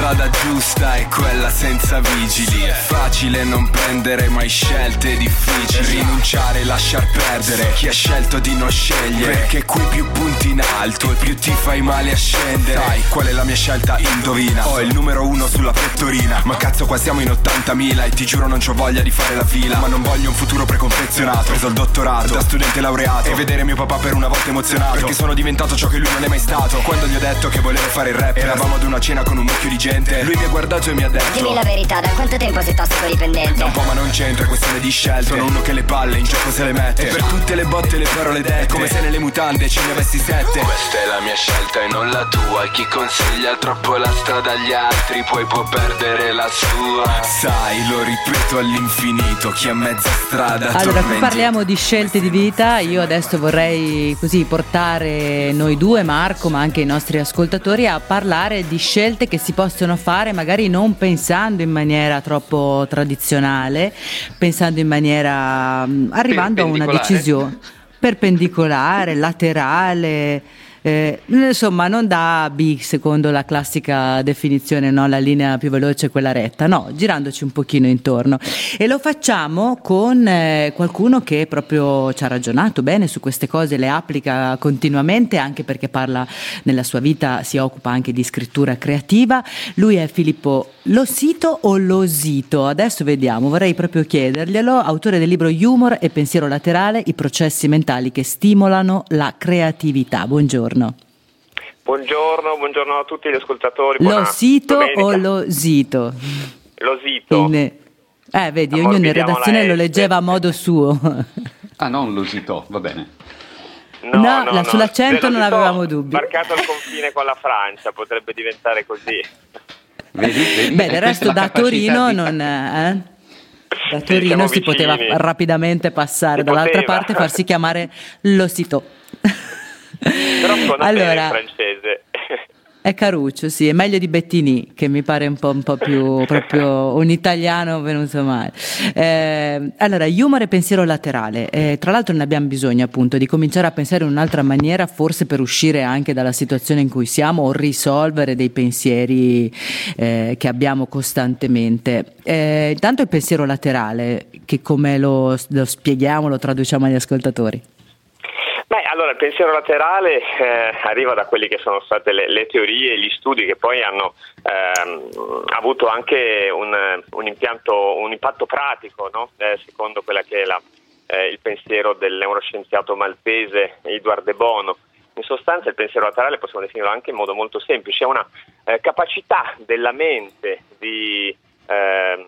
strada giusta è quella senza vigili. È facile non prendere mai scelte difficili. Rinunciare, lasciar perdere. Chi ha scelto di non scegliere? Perché qui più punti in alto E più ti fai male a scendere. Sai qual è la mia scelta? Indovina. Ho il numero uno sulla pettorina. Ma cazzo qua siamo in 80.000 E ti giuro non c'ho voglia di fare la fila. Ma non voglio un futuro preconfezionato. Ho preso il dottorato da studente laureato. E vedere mio papà per una volta emozionato. Perché sono diventato ciò che lui non è mai stato. Quando gli ho detto che volevo fare il rap Eravamo ad una cena con un mucchio di gente Lui mi ha guardato e mi ha detto Dimmi la verità, da quanto tempo sei tossicodipendente? da un po' ma non c'entra, è questione di scelte Sono uno che le palle in gioco se le mette. E per tutte le botte le parole dette. È come se nelle mutande ce ne avessi sette. Questa è la mia scelta e non la tua. Chi consiglia troppo la strada agli altri Poi può perdere la sua. Sai, lo ripeto all'infinito Chi a mezza strada Allora, qui parliamo di scelte di vita. Io adesso vorrei così portare noi due, Marco, ma anche i nostri ascoltatori, a parlare di scelte che si possono fare, magari non pensando in maniera troppo tradizionale, pensando in maniera mm, arrivando a una decisione perpendicolare, laterale. Eh, insomma, non da B secondo la classica definizione, no? la linea più veloce è quella retta, no, girandoci un pochino intorno. E lo facciamo con eh, qualcuno che proprio ci ha ragionato bene su queste cose, le applica continuamente, anche perché parla nella sua vita, si occupa anche di scrittura creativa. Lui è Filippo Lo sito o lo sito? Adesso vediamo, vorrei proprio chiederglielo. Autore del libro Humor e pensiero laterale, i processi mentali che stimolano la creatività. Buongiorno. Buongiorno, buongiorno a tutti gli ascoltatori. Lo buona sito domenica. o lo sito? Lo sito. In- eh, vedi, ognuno in redazione lo leggeva a modo suo. [laughs] Ah, non l'osito, va bene. No, la- sull'accento non avevamo Sito, dubbi. Marcato il confine con la Francia, potrebbe diventare così. [laughs] Vedi, vedi? Beh, del resto da Torino di- non... eh? Da Torino si poteva rapidamente passare Si dall'altra poteva. parte e farsi chiamare lo sito. Però [laughs] allora, francese. È Caruccio, sì, è meglio di Bettini, che mi pare un po', un po' più proprio un italiano venuto male. Eh, allora, humor e pensiero laterale. Eh, tra l'altro ne abbiamo bisogno appunto di cominciare a pensare in un'altra maniera, forse per uscire anche dalla situazione in cui siamo o risolvere dei pensieri eh, che abbiamo costantemente. Eh, intanto il pensiero laterale, che come lo, lo spieghiamo, lo traduciamo agli ascoltatori. Beh, allora il pensiero laterale eh, arriva da quelli che sono state le, le teorie e gli studi che poi hanno ehm, avuto anche un, un impianto, un impatto pratico, no? Eh, secondo quella che è la, eh, il pensiero del neuroscienziato maltese Edward De Bono. In sostanza il pensiero laterale possiamo definirlo anche in modo molto semplice, è una eh, capacità della mente di ehm,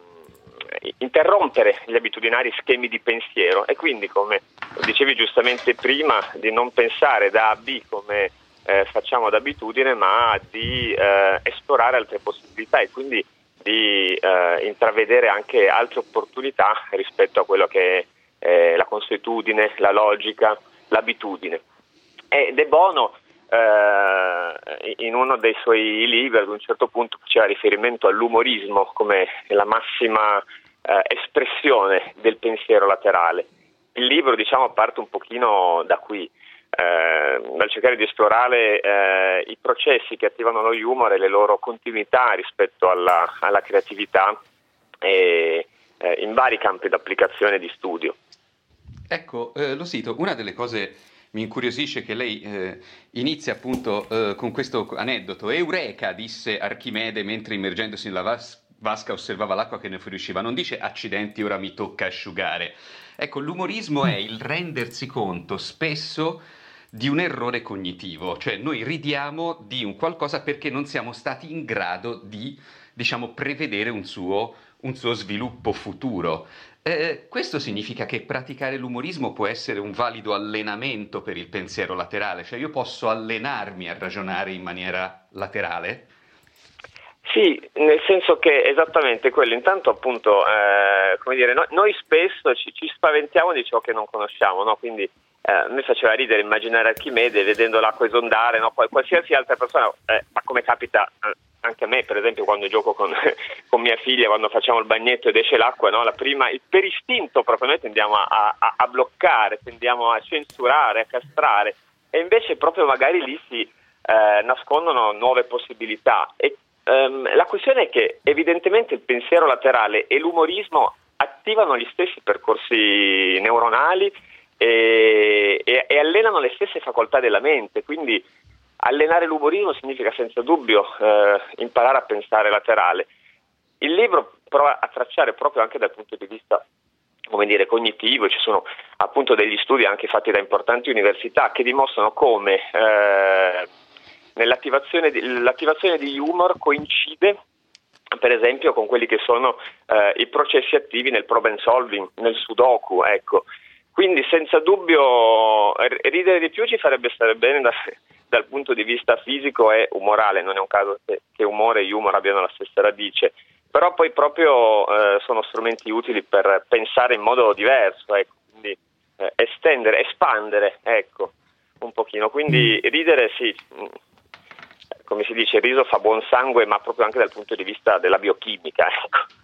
interrompere gli abitudinari schemi di pensiero e quindi, come dicevi giustamente prima, di non pensare da A a B come eh, facciamo d'abitudine, ma di eh, esplorare altre possibilità e quindi di eh, intravedere anche altre opportunità rispetto a quello che è eh, la consuetudine, la logica, l'abitudine. E De Bono eh, in uno dei suoi libri ad un certo punto faceva riferimento all'umorismo come la massima eh, espressione del pensiero laterale. Il libro diciamo parte un pochino da qui, eh, dal cercare di esplorare eh, i processi che attivano lo humor e le loro continuità rispetto alla, alla creatività e, eh, in vari campi d'applicazione e di studio. Ecco, eh, lo sito, una delle cose mi incuriosisce che lei eh, inizia appunto eh, con questo aneddoto. Eureka, disse Archimede mentre immergendosi nella vas- vasca osservava l'acqua che ne fuoriusciva. Non dice accidenti, ora mi tocca asciugare. Ecco, l'umorismo è il rendersi conto spesso di un errore cognitivo, cioè noi ridiamo di un qualcosa perché non siamo stati in grado di, diciamo, prevedere un suo, un suo sviluppo futuro. Eh, questo significa che praticare l'umorismo può essere un valido allenamento per il pensiero laterale, cioè io posso allenarmi a ragionare in maniera laterale? Sì, nel senso che esattamente quello, intanto appunto, eh, come dire, noi, noi spesso ci, ci spaventiamo di ciò che non conosciamo, no? quindi eh, a me faceva ridere immaginare Archimede vedendo l'acqua esondare, no? poi qualsiasi altra persona, eh, ma come capita eh, anche a me per esempio quando gioco con, [laughs] con mia figlia, quando facciamo il bagnetto ed esce l'acqua, no? la prima, per istinto proprio noi tendiamo a, a- a bloccare, tendiamo a censurare, a castrare e invece proprio magari lì si eh, nascondono nuove possibilità. E, ehm, la questione è che evidentemente il pensiero laterale e l'umorismo attivano gli stessi percorsi neuronali e, e- e allenano le stesse facoltà della mente, quindi allenare l'umorismo significa senza dubbio eh, imparare a pensare laterale. Il libro prova a tracciare proprio anche dal punto di vista come dire, cognitivo, ci sono appunto degli studi anche fatti da importanti università che dimostrano come eh, nell'attivazione di, l'attivazione di humor coincide per esempio con quelli che sono eh, i processi attivi nel problem solving, nel sudoku, ecco. Quindi senza dubbio ridere di più ci farebbe stare bene da- [laughs] dal punto di vista fisico e umorale, non è un caso che, che umore e humor abbiano la stessa radice, però poi proprio eh, sono strumenti utili per pensare in modo diverso, ecco. quindi eh, estendere, espandere, ecco, un pochino. Quindi ridere sì, mm, come si dice, il riso fa buon sangue, ma proprio anche dal punto di vista della biochimica, [laughs] ecco.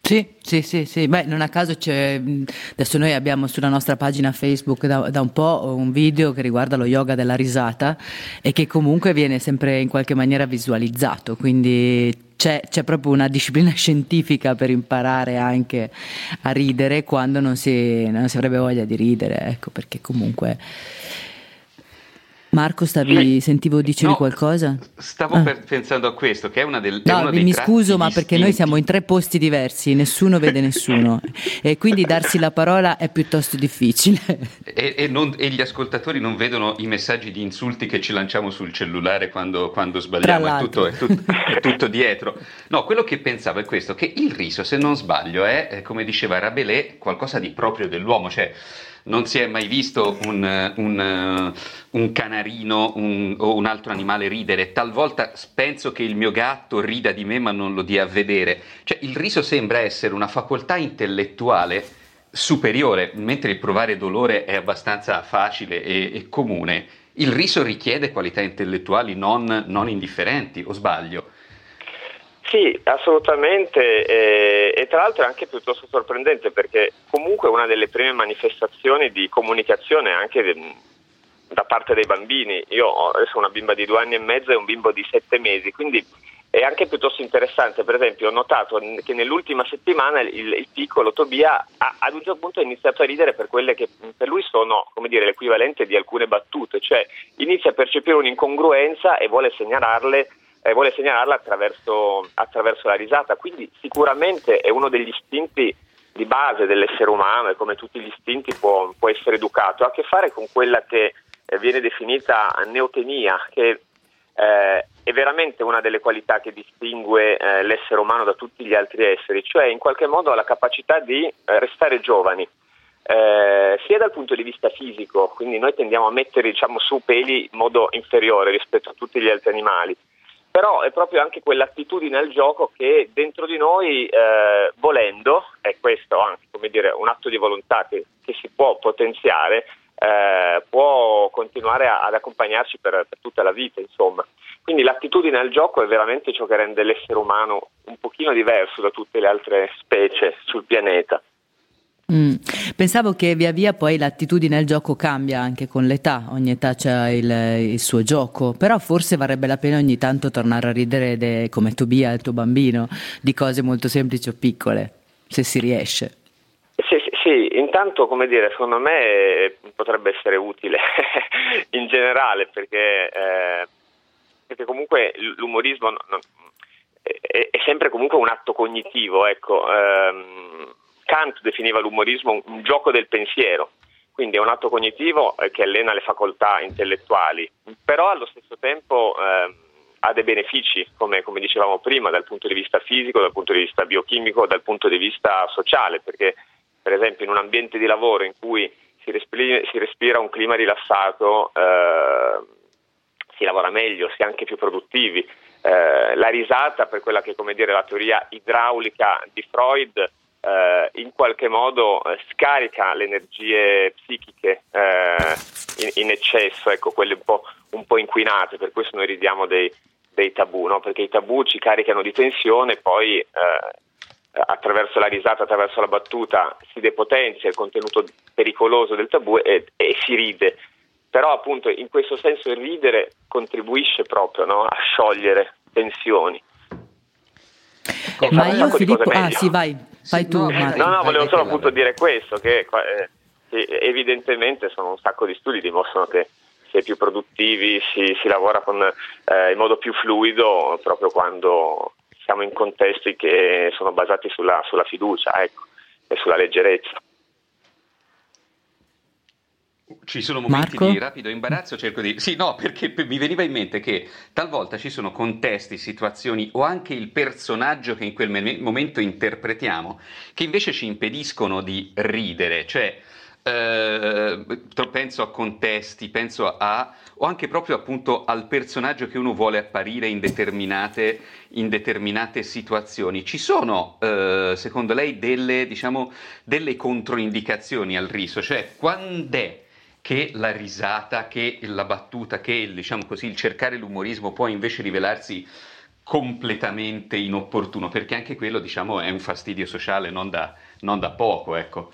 Sì, sì, sì, sì. Beh, non a caso c'è. Adesso noi abbiamo sulla nostra pagina Facebook da, da un po' un video che riguarda lo yoga della risata e che comunque viene sempre in qualche maniera visualizzato. Quindi c'è, c'è proprio una disciplina [laughs] scientifica per imparare anche a ridere quando non si, non si avrebbe voglia di ridere, ecco, perché comunque. Marco, stavi, sentivo dicevi No, qualcosa? Stavo Ah. pensando a questo, che è una del, è No, mi scuso, ma perché noi siamo in tre posti diversi, nessuno vede nessuno e quindi darsi la parola è piuttosto difficile. E, e non- e gli ascoltatori non vedono i messaggi di insulti che ci lanciamo sul cellulare quando, quando sbagliamo, è tutto, è, tut- è tutto dietro. No, quello che pensavo è questo, che il riso, se non sbaglio, è, come diceva Rabelais, qualcosa di proprio dell'uomo, cioè non si è mai visto un, eh, un, eh, un canarino un- o un altro animale ridere, talvolta penso che il mio gatto rida di me ma non lo dia a vedere, cioè il riso sembra essere una facoltà intellettuale superiore, mentre il provare dolore è abbastanza facile e, e comune, il riso richiede qualità intellettuali non, non indifferenti, o sbaglio? Sì, assolutamente eh, e tra l'altro è anche piuttosto sorprendente perché comunque una delle prime manifestazioni di comunicazione anche de- da parte dei bambini, io ho adesso una bimba di due anni e mezzo e un bimbo di sette mesi, quindi è anche piuttosto interessante, per esempio ho notato che nell'ultima settimana il, il piccolo Tobia ha, ad un certo punto ha iniziato a ridere per quelle che per lui sono dire, l'equivalente di alcune battute, cioè inizia a percepire un'incongruenza e vuole segnalarle eh, vuole segnalarla attraverso, attraverso la risata. Quindi sicuramente è uno degli istinti di base dell'essere umano e come tutti gli istinti può, può essere educato. Ha a che fare con quella che eh, viene definita neotenia, che eh, è veramente una delle qualità che distingue eh, l'essere umano da tutti gli altri esseri, cioè in qualche modo la capacità di eh, restare giovani. Eh, sia dal punto di vista fisico, quindi noi tendiamo a mettere diciamo, su peli in modo inferiore rispetto a tutti gli altri animali, però è proprio anche quell'attitudine al gioco che dentro di noi, eh, volendo, è questo anche come dire, un atto di volontà che, che si può potenziare, eh, può continuare a- ad accompagnarci per, per tutta la vita, insomma. Quindi l'attitudine al gioco è veramente ciò che rende l'essere umano un pochino diverso da tutte le altre specie sul pianeta. Mm. Pensavo che via via poi l'attitudine al gioco cambia anche con l'età, ogni età c'ha il, il suo gioco, però forse varrebbe la pena ogni tanto tornare a ridere de- come Tobia, il tuo bambino, di cose molto semplici o piccole, se si riesce. Sì, sì, sì, intanto come dire, secondo me eh, potrebbe essere utile [laughs] in generale perché, eh, perché comunque l'umorismo non- non- è, è sempre comunque un atto cognitivo, ecco. Ehm, Kant definiva l'umorismo un, gioco del pensiero, quindi è un atto cognitivo eh, che allena le facoltà intellettuali, però allo stesso tempo ehm, ha dei benefici, come, come dicevamo prima, dal punto di vista fisico, dal punto di vista biochimico, dal punto di vista sociale, perché per esempio in un ambiente di lavoro in cui si respira, si respira un clima rilassato, eh, si lavora meglio, si è anche più produttivi. Eh, la risata, per quella che è dire la teoria idraulica di Freud, eh, in qualche modo eh, scarica le energie psichiche eh, in, in eccesso, ecco, quelle un po', un po' inquinate, per questo noi ridiamo dei, dei tabù, no? perché i tabù ci caricano di tensione, poi eh, attraverso la risata, attraverso la battuta si depotenzia il contenuto pericoloso del tabù e, e si ride. Però appunto in questo senso il ridere contribuisce proprio no? a sciogliere tensioni. E fa Ma io Filippo, ah sì vai, fai tu no, Marco. No, no, Vai, volevo solo appunto dire questo, che eh, che evidentemente sono un sacco di studi dimostrano che si è più produttivi, si, si lavora con, eh, in modo più fluido proprio quando siamo in contesti che sono basati sulla, sulla fiducia ecco, e sulla leggerezza. Ci sono momenti Marco? di rapido imbarazzo, cerco di... Sì, no, perché mi veniva in mente che talvolta ci sono contesti, situazioni o anche il personaggio che in quel me- momento interpretiamo che invece ci impediscono di ridere, cioè eh, penso a contesti, penso a... o anche proprio appunto al personaggio che uno vuole apparire in determinate, in determinate situazioni. Ci sono, eh, secondo lei, delle, diciamo, delle controindicazioni al riso, cioè quando è che la risata, che la battuta, che diciamo così, il cercare l'umorismo può invece rivelarsi completamente inopportuno, perché anche quello diciamo, è un fastidio sociale non da, non da poco. Ecco.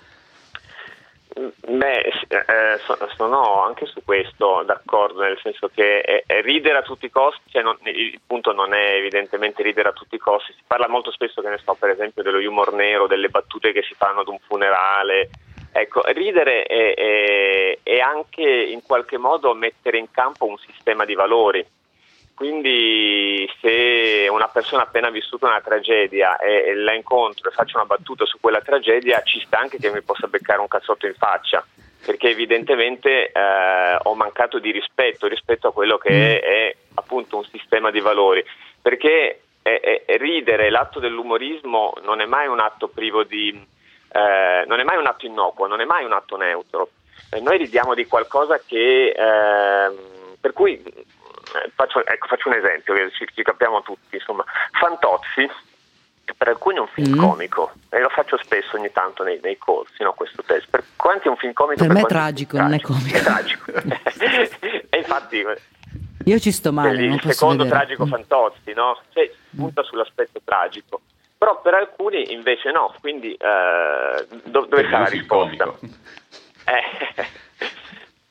Beh, eh, so- sono anche su questo d'accordo, nel senso che eh, eh, ridere a tutti i costi, cioè non- il punto non è evidentemente ridere a tutti i costi, si parla molto spesso, che ne so, per esempio dello humor nero, delle battute che si fanno ad un funerale, Ecco, ridere è, è- è anche in qualche modo mettere in campo un sistema di valori. Quindi se una persona ha appena vissuto una tragedia e, e la incontro e faccio una battuta su quella tragedia, ci sta anche che mi possa beccare un cazzotto in faccia, perché evidentemente eh, ho mancato di rispetto rispetto a quello che è, è appunto un sistema di valori. Perché eh, eh, ridere, l'atto dell'umorismo non è mai un atto privo di... eh, non è mai un atto innocuo, non è mai un atto neutro. Eh, noi ridiamo di qualcosa che... ehm, per cui eh, faccio, ecco, faccio un esempio che ci, ci capiamo tutti, insomma, Fantozzi per alcuni è un film Mm. comico e lo faccio spesso ogni tanto nei, nei corsi, no, questo test. Per quanti è un film comico? Per me è tragico, non è comico. [laughs] È tragico. e infatti Io ci sto male, il secondo tragico Fantozzi, no? Cioè, si punta sull'aspetto tragico. Però per alcuni invece no, quindi eh, do- dove sta la risposta? Eh,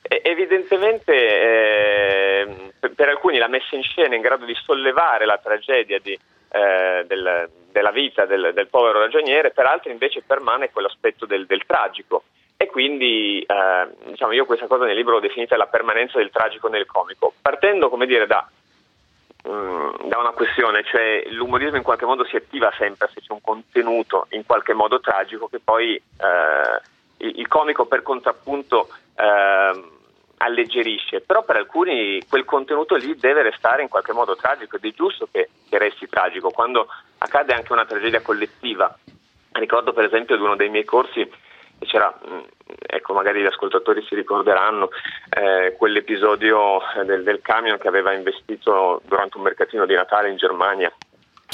[laughs] evidentemente eh, per, per alcuni la messa in scena è in grado di sollevare la tragedia di, eh, del- della vita del, del povero ragioniere, per altri invece permane quell'aspetto del, del tragico. E quindi eh, diciamo, io questa cosa nel libro l'ho definita la permanenza del tragico nel comico, partendo come dire da, mm, da una questione, cioè l'umorismo in qualche modo si attiva sempre se c'è un contenuto in qualche modo tragico che poi eh, il, comico per contrappunto ehm, alleggerisce, però per alcuni quel contenuto lì deve restare in qualche modo tragico ed è giusto che, che resti tragico. Quando accade anche una tragedia collettiva, ricordo per esempio di uno dei miei corsi c'era, mh, ecco magari gli ascoltatori si ricorderanno, eh, quell'episodio eh, del, del camion che aveva investito durante un mercatino di Natale in Germania.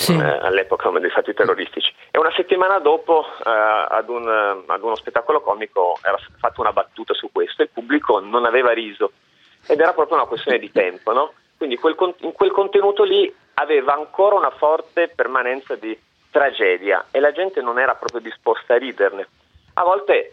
eh, all'epoca dei fatti terroristici e una settimana dopo eh, ad, un, eh, ad uno spettacolo comico era stata fatta una battuta su questo e il pubblico non aveva riso ed era proprio una questione di tempo no? quindi quel in quel contenuto lì aveva ancora una forte permanenza di tragedia e la gente non era proprio disposta a riderne a volte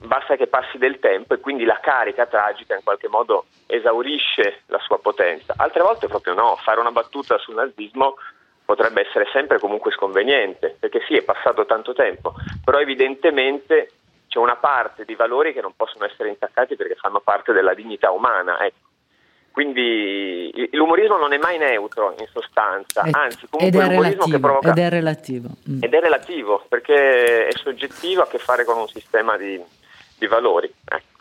basta che passi del tempo e quindi la carica tragica in qualche modo esaurisce la sua potenza. Altre volte proprio no, fare una battuta sul nazismo potrebbe essere sempre comunque sconveniente, perché sì, è passato tanto tempo, però evidentemente c'è una parte di valori che non possono essere intaccati perché fanno parte della dignità umana. ecco. Quindi l'umorismo non è mai neutro in sostanza, Ed- anzi ed comunque è l'umorismo che relativo, provoca ed è relativo. Mm. ed è relativo perché è soggettivo, ha a che fare con un sistema di, di valori. ecco.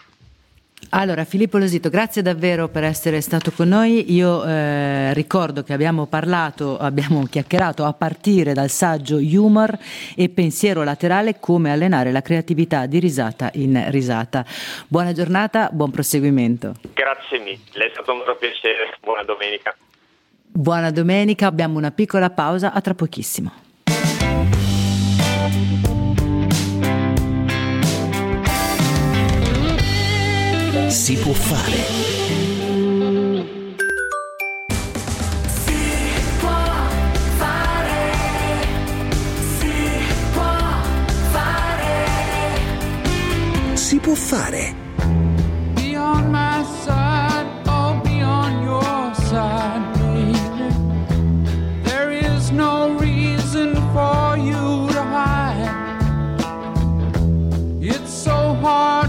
Allora, Filippo Losito, grazie davvero per essere stato con noi. Io eh, ricordo che abbiamo parlato, abbiamo chiacchierato a partire dal saggio Humor e pensiero laterale come allenare la creatività di risata in risata. Buona giornata, buon proseguimento. Grazie mille, è stato un vero piacere, buona domenica. Buona domenica, abbiamo una piccola pausa, a tra pochissimo. Si può fare. Si può fare. Be on my side, I'll be on your side, baby. There is no reason for you to hide. It's so hard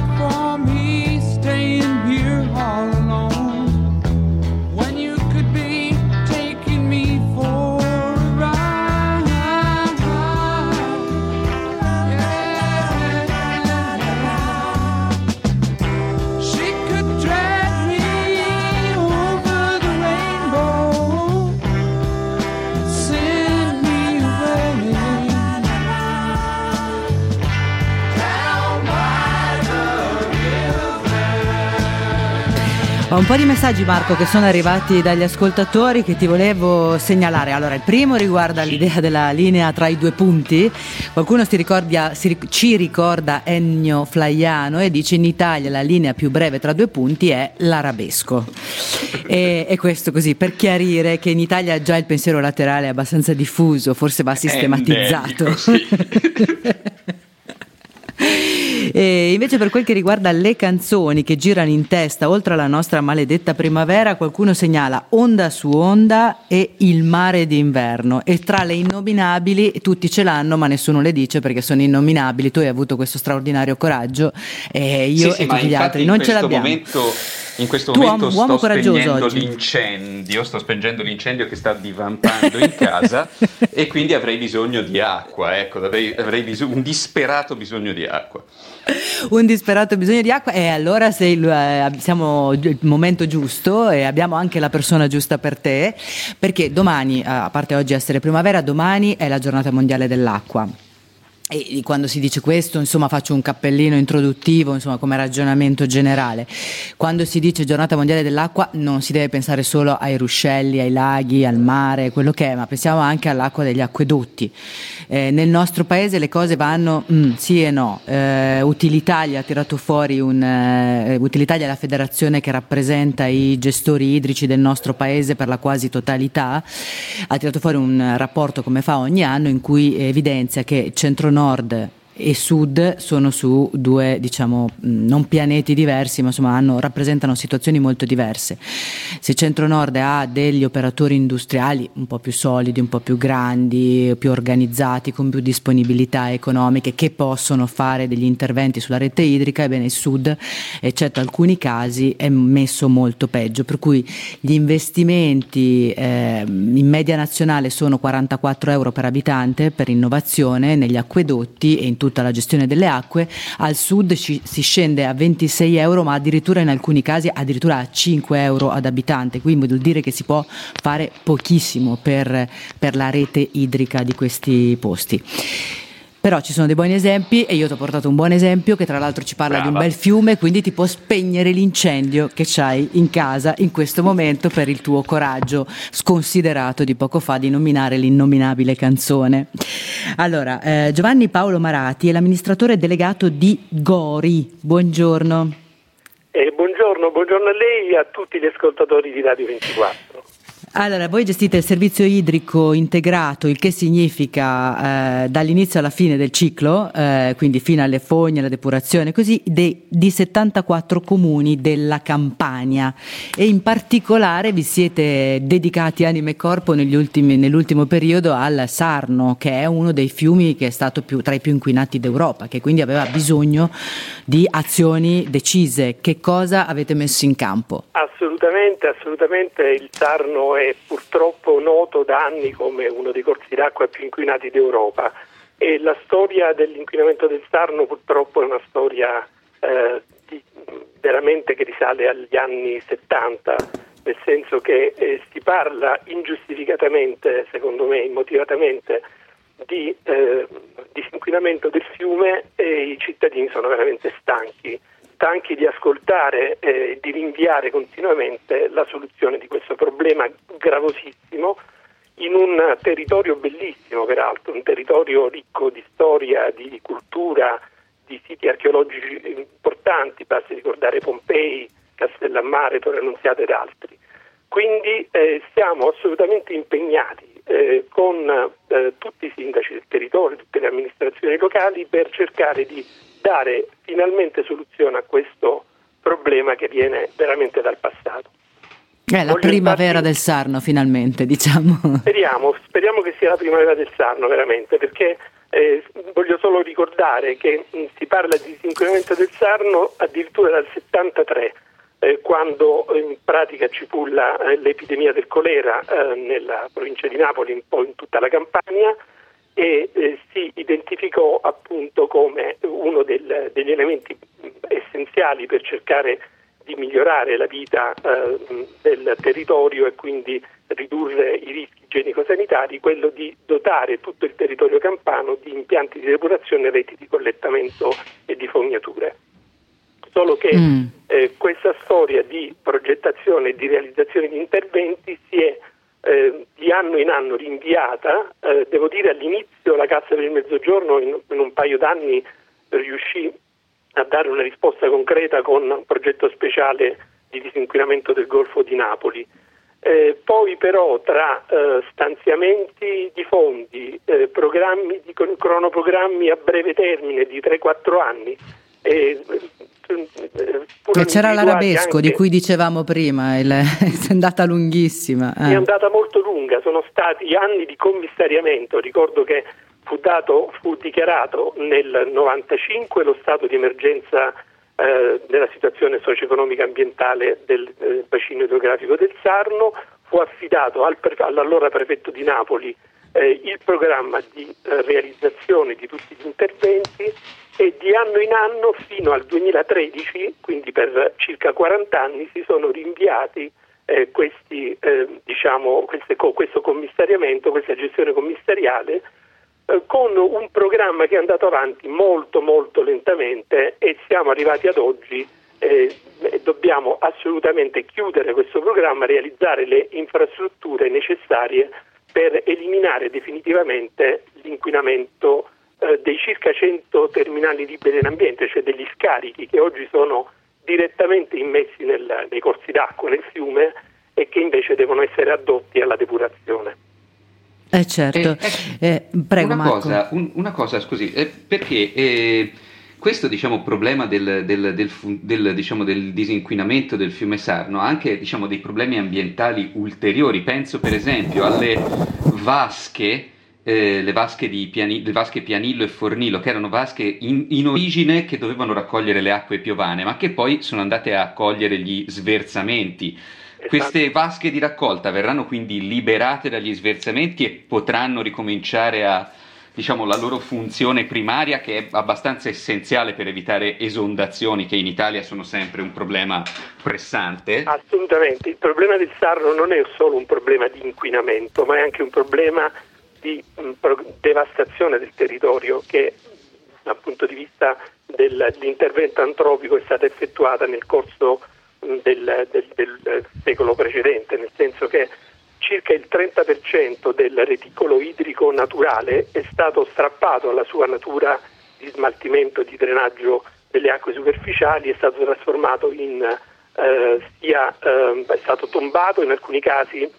Ho un po' di messaggi Marco che sono arrivati dagli ascoltatori che ti volevo segnalare. Allora, il primo riguarda l'idea della linea tra i due punti. Qualcuno si ricordia- si ci ricorda Ennio Flaiano e dice in Italia la linea più breve tra due punti è l'arabesco. E, e questo così per chiarire che in Italia già il pensiero laterale è abbastanza diffuso, forse va sistematizzato. endemico, sì. [laughs] E invece per quel che riguarda le canzoni che girano in testa, oltre alla nostra maledetta primavera, qualcuno segnala Onda su Onda e Il mare d'inverno. E tra le innominabili tutti ce l'hanno, ma nessuno le dice perché sono innominabili. Tu hai avuto questo straordinario coraggio e io Sì, sì, e ma tutti gli altri non ce l'abbiamo. momento- in questo Tu, momento uomo- sto spegnendo l'incendio, sto spengendo l'incendio che sta divampando in casa [laughs] e quindi avrei bisogno di acqua, ecco, avrei, avrei biso- un disperato bisogno di acqua. un disperato bisogno di acqua e allora sei eh, siamo il momento giusto e abbiamo anche la persona giusta per te perché domani, eh, a parte oggi essere primavera, domani è la giornata mondiale dell'acqua. E quando si dice questo, insomma, faccio un cappellino introduttivo, insomma, come ragionamento generale. Quando si dice giornata mondiale dell'acqua, non si deve pensare solo ai ruscelli, ai laghi, al mare, quello che è, ma pensiamo anche all'acqua degli acquedotti. Eh, nel nostro paese le cose vanno mm, sì e no. Eh, Utilitalia ha tirato fuori un. eh, Utilitalia è la federazione che rappresenta i gestori idrici del nostro paese per la quasi totalità. Ha tirato fuori un rapporto come fa ogni anno in cui evidenzia che centro-nord e sud sono su due, diciamo, non pianeti diversi, ma insomma hanno- rappresentano situazioni molto diverse. Se centro-nord ha degli operatori industriali un po' più solidi, un po' più grandi, più organizzati, con più disponibilità economiche, che possono fare degli interventi sulla rete idrica, ebbene il sud, eccetto alcuni casi, è messo molto peggio. Per cui gli investimenti eh, in media nazionale sono 44 euro per abitante per innovazione negli acquedotti e in tutta la gestione delle acque, al sud ci- si scende a 26 euro, ma addirittura in alcuni casi addirittura a 5 euro ad abitante, quindi vuol dire che si può fare pochissimo per, per la rete idrica di questi posti. Però ci sono dei buoni esempi e io ti ho portato un buon esempio che tra l'altro ci parla di un Brava. bel fiume, quindi ti può spegnere l'incendio che c'hai in casa in questo momento per il tuo coraggio sconsiderato di poco fa di nominare l'innominabile canzone. Allora, eh, Giovanni Paolo Marati è l'amministratore delegato di Gori. Buongiorno. Eh, buongiorno, buongiorno a lei e a tutti gli ascoltatori di Radio 24. Allora, voi gestite il servizio idrico integrato, il che significa eh, dall'inizio alla fine del ciclo, eh, quindi fino alle fogne, alla depurazione, così, de- di 74 comuni della Campania e in particolare vi siete dedicati anima e corpo ultimi- nell'ultimo periodo al Sarno, che è uno dei fiumi che è stato più- tra i più inquinati d'Europa, che quindi aveva bisogno di azioni decise. Che cosa avete messo in campo? Assolutamente, assolutamente il Sarno è purtroppo noto da anni come uno dei corsi d'acqua più inquinati d'Europa. E la storia dell'inquinamento del Sarno purtroppo è una storia eh, di- veramente che risale agli anni 70, nel senso che eh, si parla ingiustificatamente, secondo me immotivatamente, di eh, disinquinamento del fiume e i cittadini sono veramente stanchi, stanchi di ascoltare e di rinviare continuamente la soluzione di questo problema gravosissimo in un territorio bellissimo peraltro, un territorio ricco di storia, di cultura, di siti archeologici importanti, basti ricordare Pompei, Castellammare, Torre Annunziata ed altri. Quindi eh, siamo assolutamente impegnati eh, con eh, tutti i sindaci del territorio, tutte le amministrazioni locali per cercare di dare finalmente soluzione a questo problema che viene veramente dal passato. È la Voglio primavera del Sarno, finalmente, diciamo. Speriamo, speriamo che sia la primavera del Sarno veramente, perché eh, voglio solo ricordare che mh, si parla di disinquinamento del Sarno addirittura dal 73, eh, quando in pratica ci fu la- eh, l'epidemia del colera eh, nella provincia di Napoli, un po' in tutta la Campania, e eh, si identificò appunto come uno del- degli elementi mh, essenziali per cercare di migliorare la vita eh, del territorio e quindi ridurre i rischi igienico-sanitari, quello di dotare tutto il territorio campano di impianti di depurazione e reti di collettamento e di fognature. Solo che Mm. eh, questa storia di progettazione e di realizzazione di interventi si è eh, di anno in anno rinviata. Eh, devo dire all'inizio la Cassa per il Mezzogiorno in, in un paio d'anni riuscì a dare una risposta concreta con un progetto speciale di disinquinamento del Golfo di Napoli. Eh, poi però tra eh, stanziamenti di fondi, eh, programmi di cronoprogrammi a breve termine di 3-4 anni e, eh, E c'era l'arabesco anche- di cui dicevamo prima, il- [laughs] è andata lunghissima. eh. è andata molto lunga, sono stati anni di commissariamento, ricordo che fu, dato, fu dichiarato nel 95 lo stato di emergenza eh, della situazione socio-economica ambientale del eh, bacino idrografico del Sarno, fu affidato al all'allora prefetto di Napoli eh, il programma di realizzazione di tutti gli interventi e di anno in anno fino al 2013, quindi per circa 40 anni, si sono rinviati eh, questi, eh, diciamo, queste questo commissariamento, questa gestione commissariale, eh, con un programma che è andato avanti molto molto lentamente e siamo arrivati ad oggi eh, e dobbiamo assolutamente chiudere questo programma, realizzare le infrastrutture necessarie per eliminare definitivamente l'inquinamento eh, dei circa 100 terminali liberi in ambiente, cioè degli scarichi che oggi sono direttamente immessi nel- nei corsi d'acqua, nel fiume e che invece devono essere addotti alla depurazione. Eh certo. Eh, prego una, Marco. cosa, un- una cosa, scusi, eh, perché eh, questo diciamo, problema del, del- del del, diciamo, del disinquinamento del fiume Sarno ha anche diciamo, dei problemi ambientali ulteriori. Penso per esempio alle vasche, eh, le, vasche di Piani- le vasche Pianillo e Fornilo, che erano vasche in, in origine che dovevano raccogliere le acque piovane, ma che poi sono andate a cogliere gli sversamenti. Queste vasche di raccolta verranno quindi liberate dagli sversamenti e potranno ricominciare a diciamo la loro funzione primaria che è abbastanza essenziale per evitare esondazioni che in Italia sono sempre un problema pressante. Assolutamente, il problema del Sarno non è solo un problema di inquinamento, ma è anche un problema di pro- devastazione del territorio che dal punto di vista del- dell'intervento antropico è stata effettuata nel corso mh, del, del- del, eh, secolo precedente, nel senso che circa il 30% del reticolo idrico naturale è stato strappato alla sua natura di smaltimento e di drenaggio delle acque superficiali, è stato trasformato in eh, sia ehm, è stato tombato in alcuni casi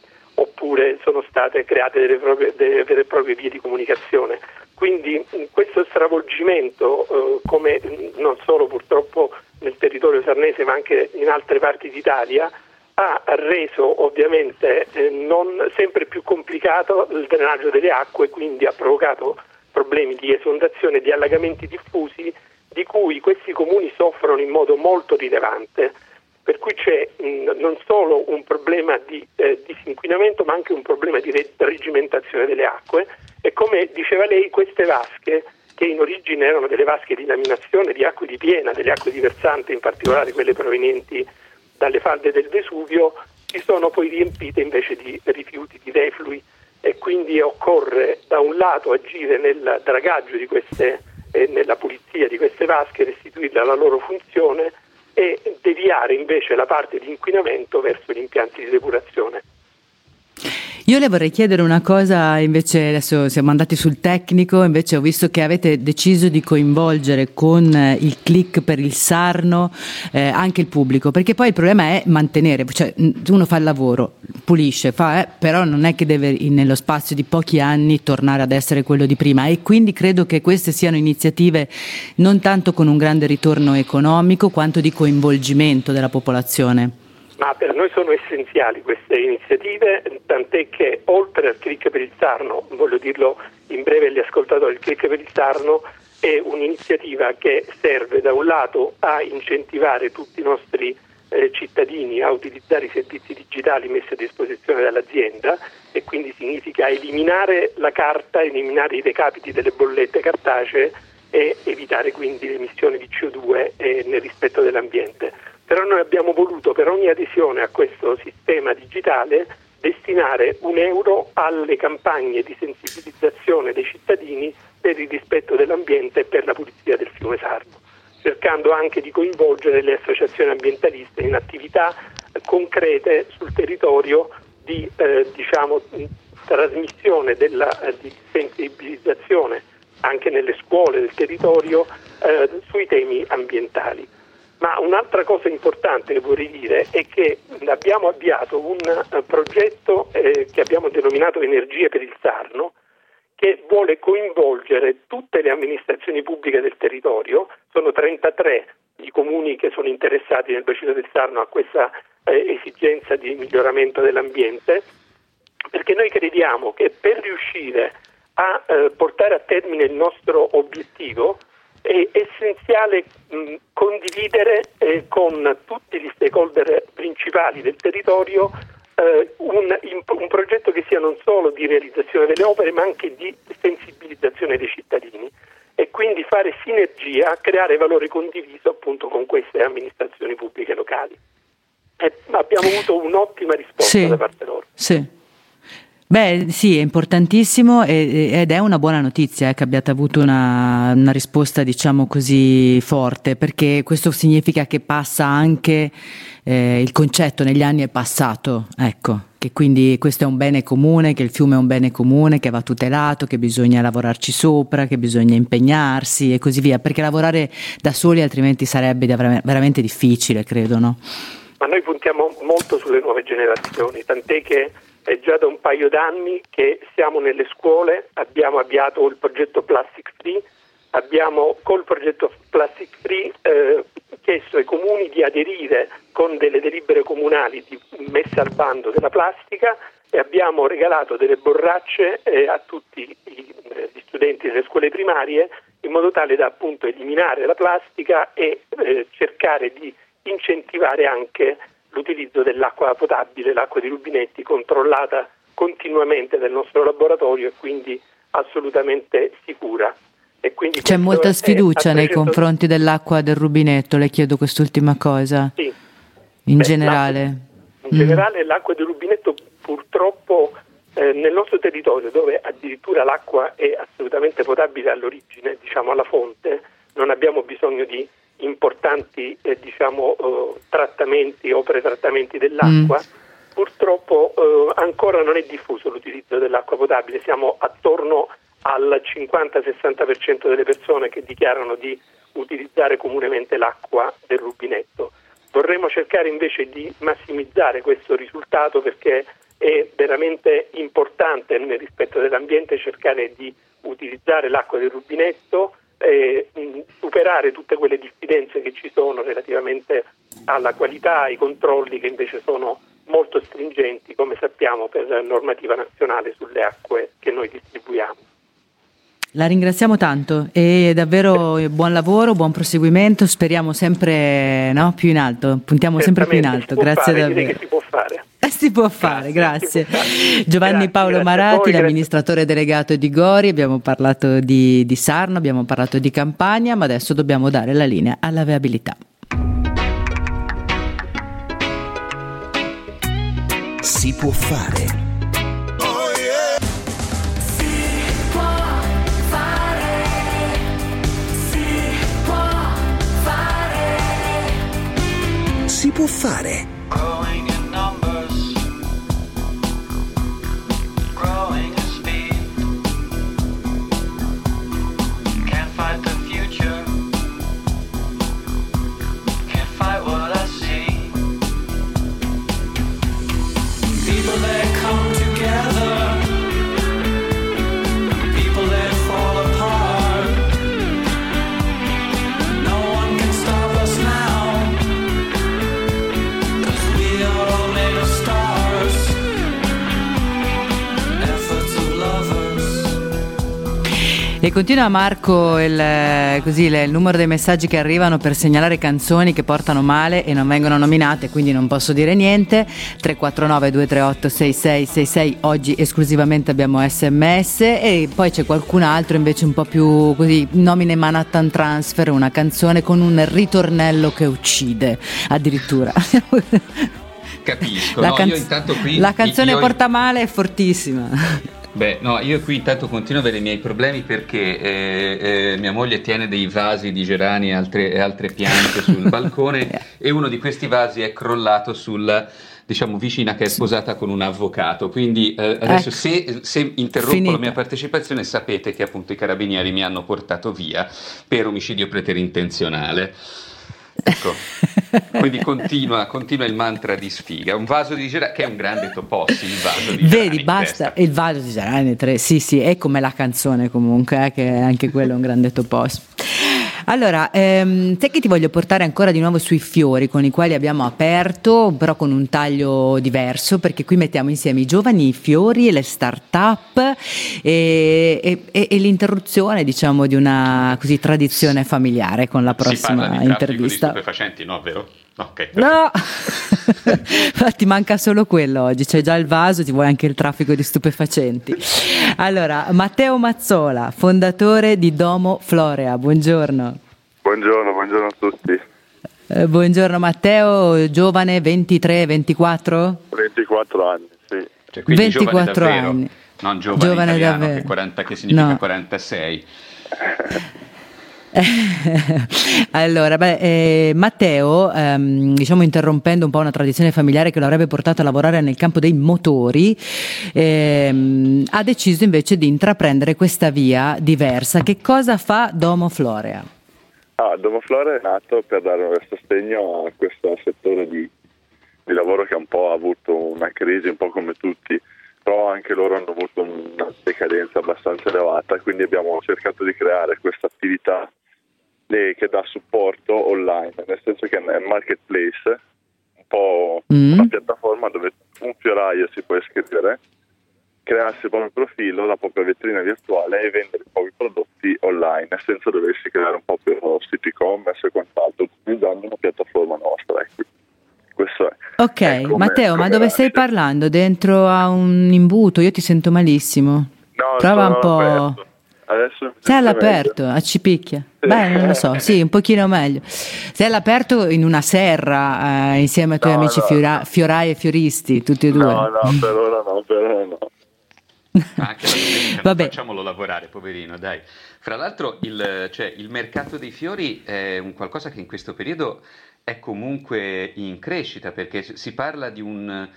oppure sono state create delle, proprie- delle vere e proprie vie di comunicazione. Quindi questo stravolgimento, eh, come non solo purtroppo nel territorio sarnese ma anche in altre parti d'Italia, ha reso ovviamente eh, sempre più complicato il drenaggio delle acque, quindi ha provocato problemi di esondazione di allagamenti diffusi di cui questi comuni soffrono in modo molto rilevante. Per cui c'è mh, non solo un problema di eh, disinquinamento ma anche un problema di re- regimentazione delle acque. E come diceva lei queste vasche che in origine erano delle vasche di laminazione di acque di piena, delle acque di versante, in particolare quelle provenienti dalle falde del Vesuvio, si sono poi riempite invece di rifiuti, di reflui e quindi occorre da un lato agire nel dragaggio di queste e nella pulizia di queste vasche, restituirle alla loro funzione e deviare invece la parte di inquinamento verso gli impianti di depurazione. Io le vorrei chiedere una cosa, invece adesso siamo andati sul tecnico, invece ho visto che avete deciso di coinvolgere con eh, il click per il Sarno eh, anche il pubblico, perché poi il problema è mantenere, cioè uno fa il lavoro, pulisce, fa, eh, però non è che deve nello spazio di pochi anni tornare ad essere quello di prima e quindi credo che queste siano iniziative non tanto con un grande ritorno economico quanto di coinvolgimento della popolazione. Ma per noi sono essenziali queste iniziative, tant'è che oltre al click per il Sarno, voglio dirlo in breve agli ascoltatori, il click per il Sarno è un'iniziativa che serve da un lato a incentivare tutti i nostri eh, cittadini a utilizzare i servizi digitali messi a disposizione dall'azienda e quindi significa eliminare la carta, eliminare i recapiti delle bollette cartacee e evitare quindi le emissioni di CO2 eh, nel rispetto dell'ambiente. Però noi abbiamo voluto per ogni adesione a questo sistema digitale destinare un euro alle campagne di sensibilizzazione dei cittadini per il rispetto dell'ambiente e per la pulizia del fiume Sarno, cercando anche di coinvolgere le associazioni ambientaliste in attività concrete sul territorio di eh, diciamo, trasmissione della, eh, di sensibilizzazione anche nelle scuole del territorio eh, sui temi ambientali. Ma un'altra cosa importante che vorrei dire è che abbiamo avviato un eh, progetto eh, che abbiamo denominato Energie per il Sarno, che vuole coinvolgere tutte le amministrazioni pubbliche del territorio, sono 33 i comuni che sono interessati nel bacino del Sarno a questa eh, esigenza di miglioramento dell'ambiente, perché noi crediamo che per riuscire a eh, portare a termine il nostro obiettivo è essenziale mh, condividere eh, con tutti gli stakeholder principali del territorio eh, un, un progetto che sia non solo di realizzazione delle opere ma anche di sensibilizzazione dei cittadini e quindi fare sinergia, creare valore condiviso appunto con queste amministrazioni pubbliche locali. E abbiamo avuto un'ottima risposta Sì. da parte loro. Sì. Beh, sì, è importantissimo ed è una buona notizia eh, che abbiate avuto una, una risposta, diciamo così, forte, perché questo significa che passa anche eh, il concetto negli anni è passato, ecco, che quindi questo è un bene comune, che il fiume è un bene comune, che va tutelato, che bisogna lavorarci sopra, che bisogna impegnarsi e così via, perché lavorare da soli altrimenti sarebbe veramente difficile, credo, no? Ma noi puntiamo molto sulle nuove generazioni, tant'è che è già da un paio d'anni che siamo nelle scuole, abbiamo avviato il progetto Plastic Free, abbiamo col progetto Plastic Free eh, chiesto ai comuni di aderire con delle delibere comunali di messa al bando della plastica e abbiamo regalato delle borracce eh, a tutti i- eh, gli studenti delle scuole primarie in modo tale da appunto eliminare la plastica e eh, cercare di incentivare anche l'utilizzo dell'acqua potabile, l'acqua di rubinetti controllata continuamente dal nostro laboratorio e quindi assolutamente sicura. C'è molta sfiducia nei 300 confronti dell'acqua del rubinetto, le chiedo quest'ultima cosa. Sì. In Beh, generale. In generale l'acqua del rubinetto purtroppo eh, nel nostro territorio dove addirittura l'acqua è assolutamente potabile all'origine, diciamo alla fonte, non abbiamo bisogno di importanti eh, diciamo, eh, trattamenti o pretrattamenti dell'acqua. Purtroppo eh, ancora non è diffuso l'utilizzo dell'acqua potabile, siamo attorno al 50-60% delle persone che dichiarano di utilizzare comunemente l'acqua del rubinetto. Vorremmo cercare invece di massimizzare questo risultato perché è veramente importante nel rispetto dell'ambiente cercare di utilizzare l'acqua del rubinetto e mh, superare tutte quelle diffidenze che ci sono relativamente alla qualità, ai controlli che invece sono molto stringenti, come sappiamo, per la normativa nazionale sulle acque che noi distribuiamo. La ringraziamo tanto e davvero buon lavoro, buon proseguimento, speriamo sempre no, più in alto, puntiamo sempre più in alto, grazie fare, davvero. Si può fare. Si può fare, grazie. Giovanni Grazie, Paolo grazie Marati, voi, grazie. l'amministratore delegato di Gori, abbiamo parlato di, di Sarno, abbiamo parlato di campagna, ma adesso dobbiamo dare la linea alla viabilità. Si può fare. Si può fare. E continua Marco il, così, il, numero dei messaggi che arrivano per segnalare canzoni che portano male e non vengono nominate, quindi non posso dire niente. 349 238 6666, oggi esclusivamente abbiamo sms e poi c'è qualcun altro invece un po' più così, nomine Manhattan Transfer, una canzone con un ritornello che uccide addirittura. Capisco. La, no, canz- qui la canzone io- porta male è fortissima. Beh, no, io qui intanto continuo a avere i miei problemi perché eh, eh, mia moglie tiene dei vasi di gerani e altre, e altre piante sul [laughs] balcone e uno di questi vasi è crollato sulla diciamo vicina che è sposata con un avvocato quindi eh, adesso Ecco. se, se interrompo Finita. la mia partecipazione sapete che appunto i carabinieri mi hanno portato via per omicidio preterintenzionale Ecco. Quindi continua, continua il mantra di sfiga. Un vaso di Gerani, che è un grande topossi, il vaso di Vedi, Gerani, basta, testa. il vaso di Gerani 3, sì sì, è come la canzone comunque, eh, che anche quello è un grande topos. Allora, ehm, sai che ti voglio portare ancora di nuovo sui fiori con i quali abbiamo aperto, però con un taglio diverso, perché qui mettiamo insieme i giovani fiori e le start-up e, e- e- e l'interruzione, diciamo, di una così, tradizione familiare con la si parla prossima di traffico di intervista. stupefacenti, no, vero? No, ok. No, ti manca solo quello oggi, c'è già il vaso, ti vuoi anche il traffico di stupefacenti. Allora, Matteo Mazzola, fondatore di Domo Florea, buongiorno. Buongiorno, buongiorno a tutti. Eh, buongiorno Matteo, giovane 23, 24? 24 anni, sì. Cioè, quindi 24 giovane davvero, anni. non giovane, Giovane italiano, davvero. Che, 40 che significa No. 46. [laughs] [laughs] allora, beh, eh, Matteo, ehm, diciamo interrompendo un po' una tradizione familiare che lo avrebbe portato a lavorare nel campo dei motori, ehm, ha deciso invece di intraprendere questa via diversa. Che cosa fa Domo Florea? Ah, Domoflore è nato per dare un sostegno a questo settore di, di lavoro che un po' ha avuto una crisi, un po' come tutti, però anche loro hanno avuto una decadenza abbastanza elevata, quindi abbiamo cercato di creare questa attività eh, che dà supporto online, nel senso che è un marketplace, un po' Mm. una piattaforma dove un fioraio si può iscrivere, crearsi il proprio profilo, la propria vetrina virtuale e vendere i propri prodotti online senza doversi creare un proprio sito e-commerce e quant'altro, utilizzando una piattaforma nostra. Ecco. Questo è. Ok, È come- Matteo, ma come dove nasce. stai parlando? Dentro a un imbuto? Io ti sento malissimo. No, Prova un po'. aperto. Sei all'aperto, a Cipicchia. Beh, non lo so, sì, un pochino meglio. Sei all'aperto in una serra eh, insieme ai tuoi No, amici no. fiora- fiorai e fioristi, tutti e due. No, no, per ora no, per ora no. [laughs] Anche Vabbè. facciamolo lavorare, poverino, dai. Fra l'altro il, cioè, il mercato dei fiori è un qualcosa che in questo periodo è comunque in crescita, perché si parla di un,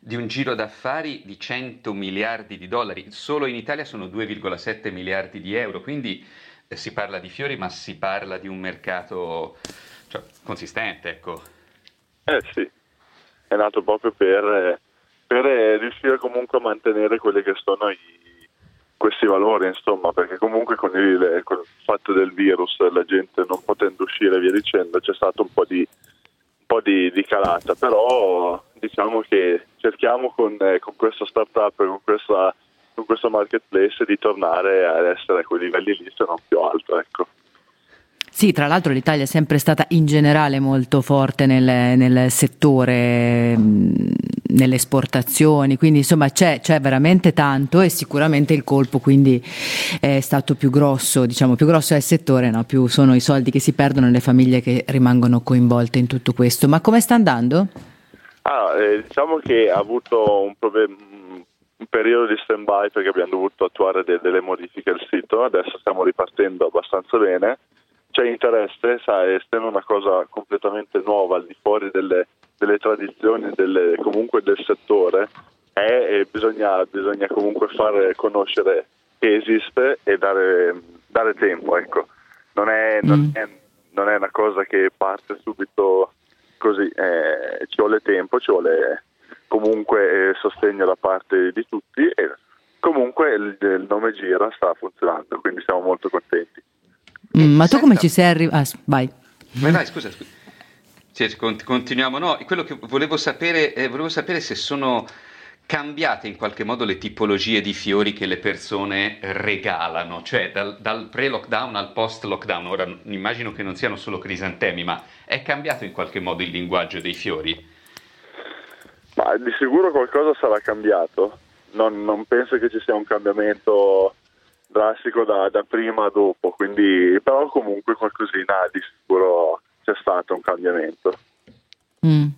di un giro d'affari di 100 miliardi di dollari, solo in Italia sono 2,7 miliardi di euro, quindi eh, si parla di fiori, ma si parla di un mercato cioè, consistente, ecco. Eh sì, è nato proprio per, per eh, riuscire comunque a mantenere quelli che sono i- questi valori, insomma, perché comunque con il, con il fatto del virus, la gente non potendo uscire e via dicendo, c'è stato un po' di, un po' di, di calata, però diciamo che cerchiamo con, eh, con questa startup, con, con questo marketplace di tornare ad essere a quei livelli lì, se non più alto, ecco. Sì, tra l'altro l'Italia è sempre stata in generale molto forte nel, nel settore, mh, nelle esportazioni, quindi insomma c'è, c'è veramente tanto e sicuramente il colpo quindi è stato più grosso, diciamo più grosso è il settore, no? più sono i soldi che si perdono e le famiglie che rimangono coinvolte in tutto questo. Ma come sta andando? Ah, eh, diciamo che ha avuto un, problem- un periodo di stand-by perché abbiamo dovuto attuare de- delle modifiche al sito, adesso stiamo ripartendo abbastanza bene, c'è interesse, sai, essendo una cosa completamente nuova al di fuori delle, delle tradizioni delle- comunque del settore, è, bisogna, bisogna comunque far conoscere che esiste e dare, dare tempo, ecco. Non è, non è- non è una cosa che parte subito così, eh, ci vuole tempo, ci vuole comunque eh, sostegno da parte di tutti e comunque il, il nome Gira sta funzionando, quindi siamo molto contenti. Mm, ma tu come ci sei arrivato? vai. Ma dai, scusa, scusa. Sì, cont- continuiamo. No, quello che volevo sapere, eh, volevo sapere se sono cambiate in qualche modo le tipologie di fiori che le persone regalano, cioè dal, dal pre-lockdown al post-lockdown. Ora immagino che non siano solo crisantemi, ma è cambiato in qualche modo il linguaggio dei fiori? Ma di sicuro qualcosa sarà cambiato, non, non penso che ci sia un cambiamento drastico da, da prima a dopo, quindi, però comunque qualcosina di sicuro c'è stato un cambiamento. Mm.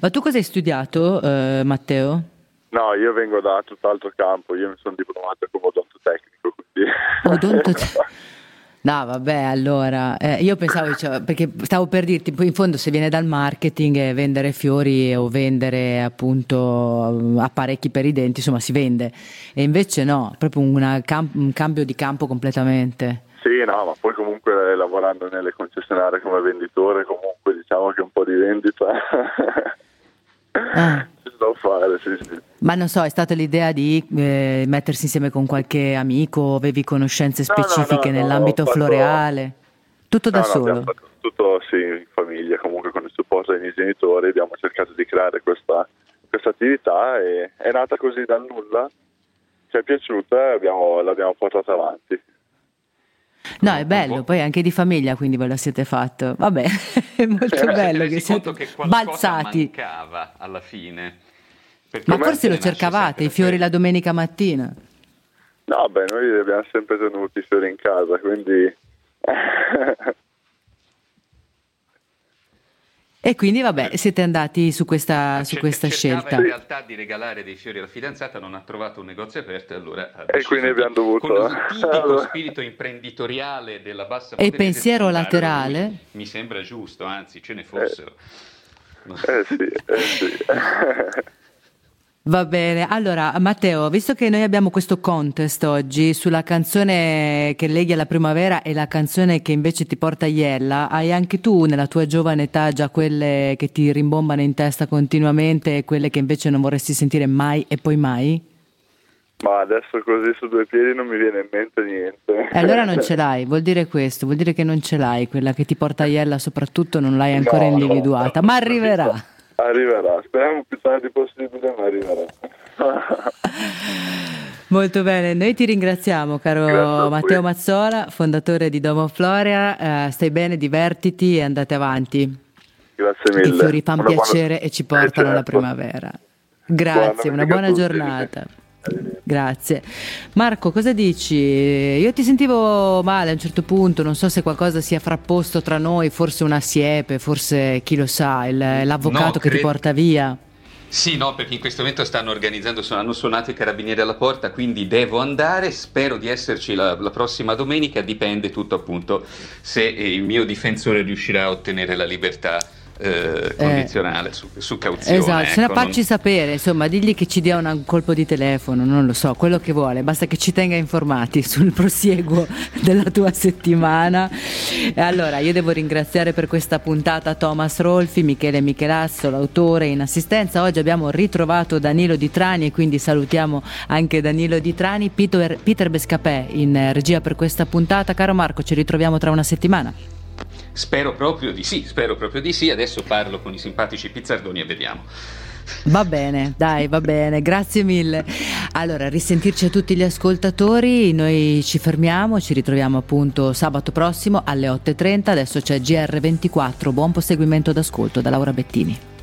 Ma tu cosa hai studiato, eh, Matteo? No, io vengo da tutt'altro campo, io mi sono diplomato come odontotecnico, quindi... Odonto- [laughs] No, vabbè, allora, eh, io pensavo, cioè, perché stavo per dirti, poi in fondo se viene dal marketing e vendere fiori o vendere appunto apparecchi per i denti, insomma si vende, e invece no, proprio una un cambio di campo completamente. Sì, no, ma poi comunque eh, lavorando nelle concessionarie come venditore, comunque diciamo che un po' di vendita Ah. [laughs] [laughs] può fare, sì, sì. Ma non so, è stata l'idea di eh, mettersi insieme con qualche amico, avevi conoscenze No, no, specifiche no, no, nell'ambito fatto- floreale? Tutto da No, no, solo? tutto sì, in famiglia, comunque con il supporto dei miei genitori abbiamo cercato di creare questa, questa attività e è nata così dal nulla, ci è piaciuta e abbiamo- l'abbiamo portata avanti. No, è bello, poi anche di famiglia, quindi ve lo siete fatto. Vabbè, [laughs] è molto bello che siete che qualcosa balzati. mancava alla fine. Perché Ma forse lo cercavate, i fiori la domenica mattina. No, beh, noi li abbiamo sempre tenuti i fiori in casa, quindi [laughs] E quindi vabbè, siete andati su questa, su questa scelta. in realtà di regalare dei fiori alla fidanzata, non ha trovato un negozio aperto e allora E quindi abbiamo dovuto- con il tipico spirito imprenditoriale della bassa E il pensiero laterale? Mi sembra giusto, anzi ce ne fossero. eh sì, eh sì. [laughs] Va bene, allora Matteo, visto che noi abbiamo questo contest oggi sulla canzone che leghi alla primavera e la canzone che invece ti porta a Iella, hai anche tu nella tua giovane età già quelle che ti rimbombano in testa continuamente e quelle che invece non vorresti sentire mai e poi mai? Ma adesso così su due piedi non mi viene in mente niente. E allora non [laughs] ce l'hai, vuol dire questo, vuol dire che non ce l'hai, quella che ti porta a Iella soprattutto non l'hai ancora No, no, individuata, ma arriverà. [laughs] Arriverà, speriamo più tardi possibile, ma arriverà. [laughs] Molto bene, noi ti ringraziamo caro. Matteo Mazzola, fondatore di Domo Floria, Eh, stai bene, divertiti e andate avanti. Grazie I mille. fiori fanno piacere e ci portano la certo. primavera. Grazie, Buona una buona giornata. Grazie. Marco, cosa dici? Io ti sentivo male a un certo punto, non so se qualcosa sia frapposto tra noi, forse una siepe, forse chi lo sa, il- l'avvocato No, che ti credo- porta via. Sì, no, perché in questo momento stanno organizzando, sono- hanno suonato i carabinieri alla porta, quindi devo andare, spero di esserci la, la prossima domenica, dipende tutto appunto se il mio difensore riuscirà a ottenere la libertà eh, condizionale su, su cauzione. Esatto, se ne ecco, facci sapere, insomma, digli che ci dia una- un colpo di telefono, non lo so, quello che vuole, basta che ci tenga informati sul prosieguo [laughs] della tua settimana. E allora, io devo ringraziare per questa puntata Thomas Rolfi, Michele Michelazzo, l'autore in assistenza. Oggi abbiamo ritrovato Danilo Di Trani e quindi salutiamo anche Danilo Di Trani, Peter, Peter Bescapè in eh, regia per questa puntata. Caro Marco, ci ritroviamo tra una settimana. Spero proprio di sì, spero proprio di sì, adesso parlo con i simpatici pizzardoni e vediamo. Va bene, dai, va bene, grazie mille. Allora, risentirci a tutti gli ascoltatori, noi ci fermiamo, ci ritroviamo appunto sabato prossimo alle 8.30, adesso c'è GR24, buon proseguimento d'ascolto da Laura Bettini.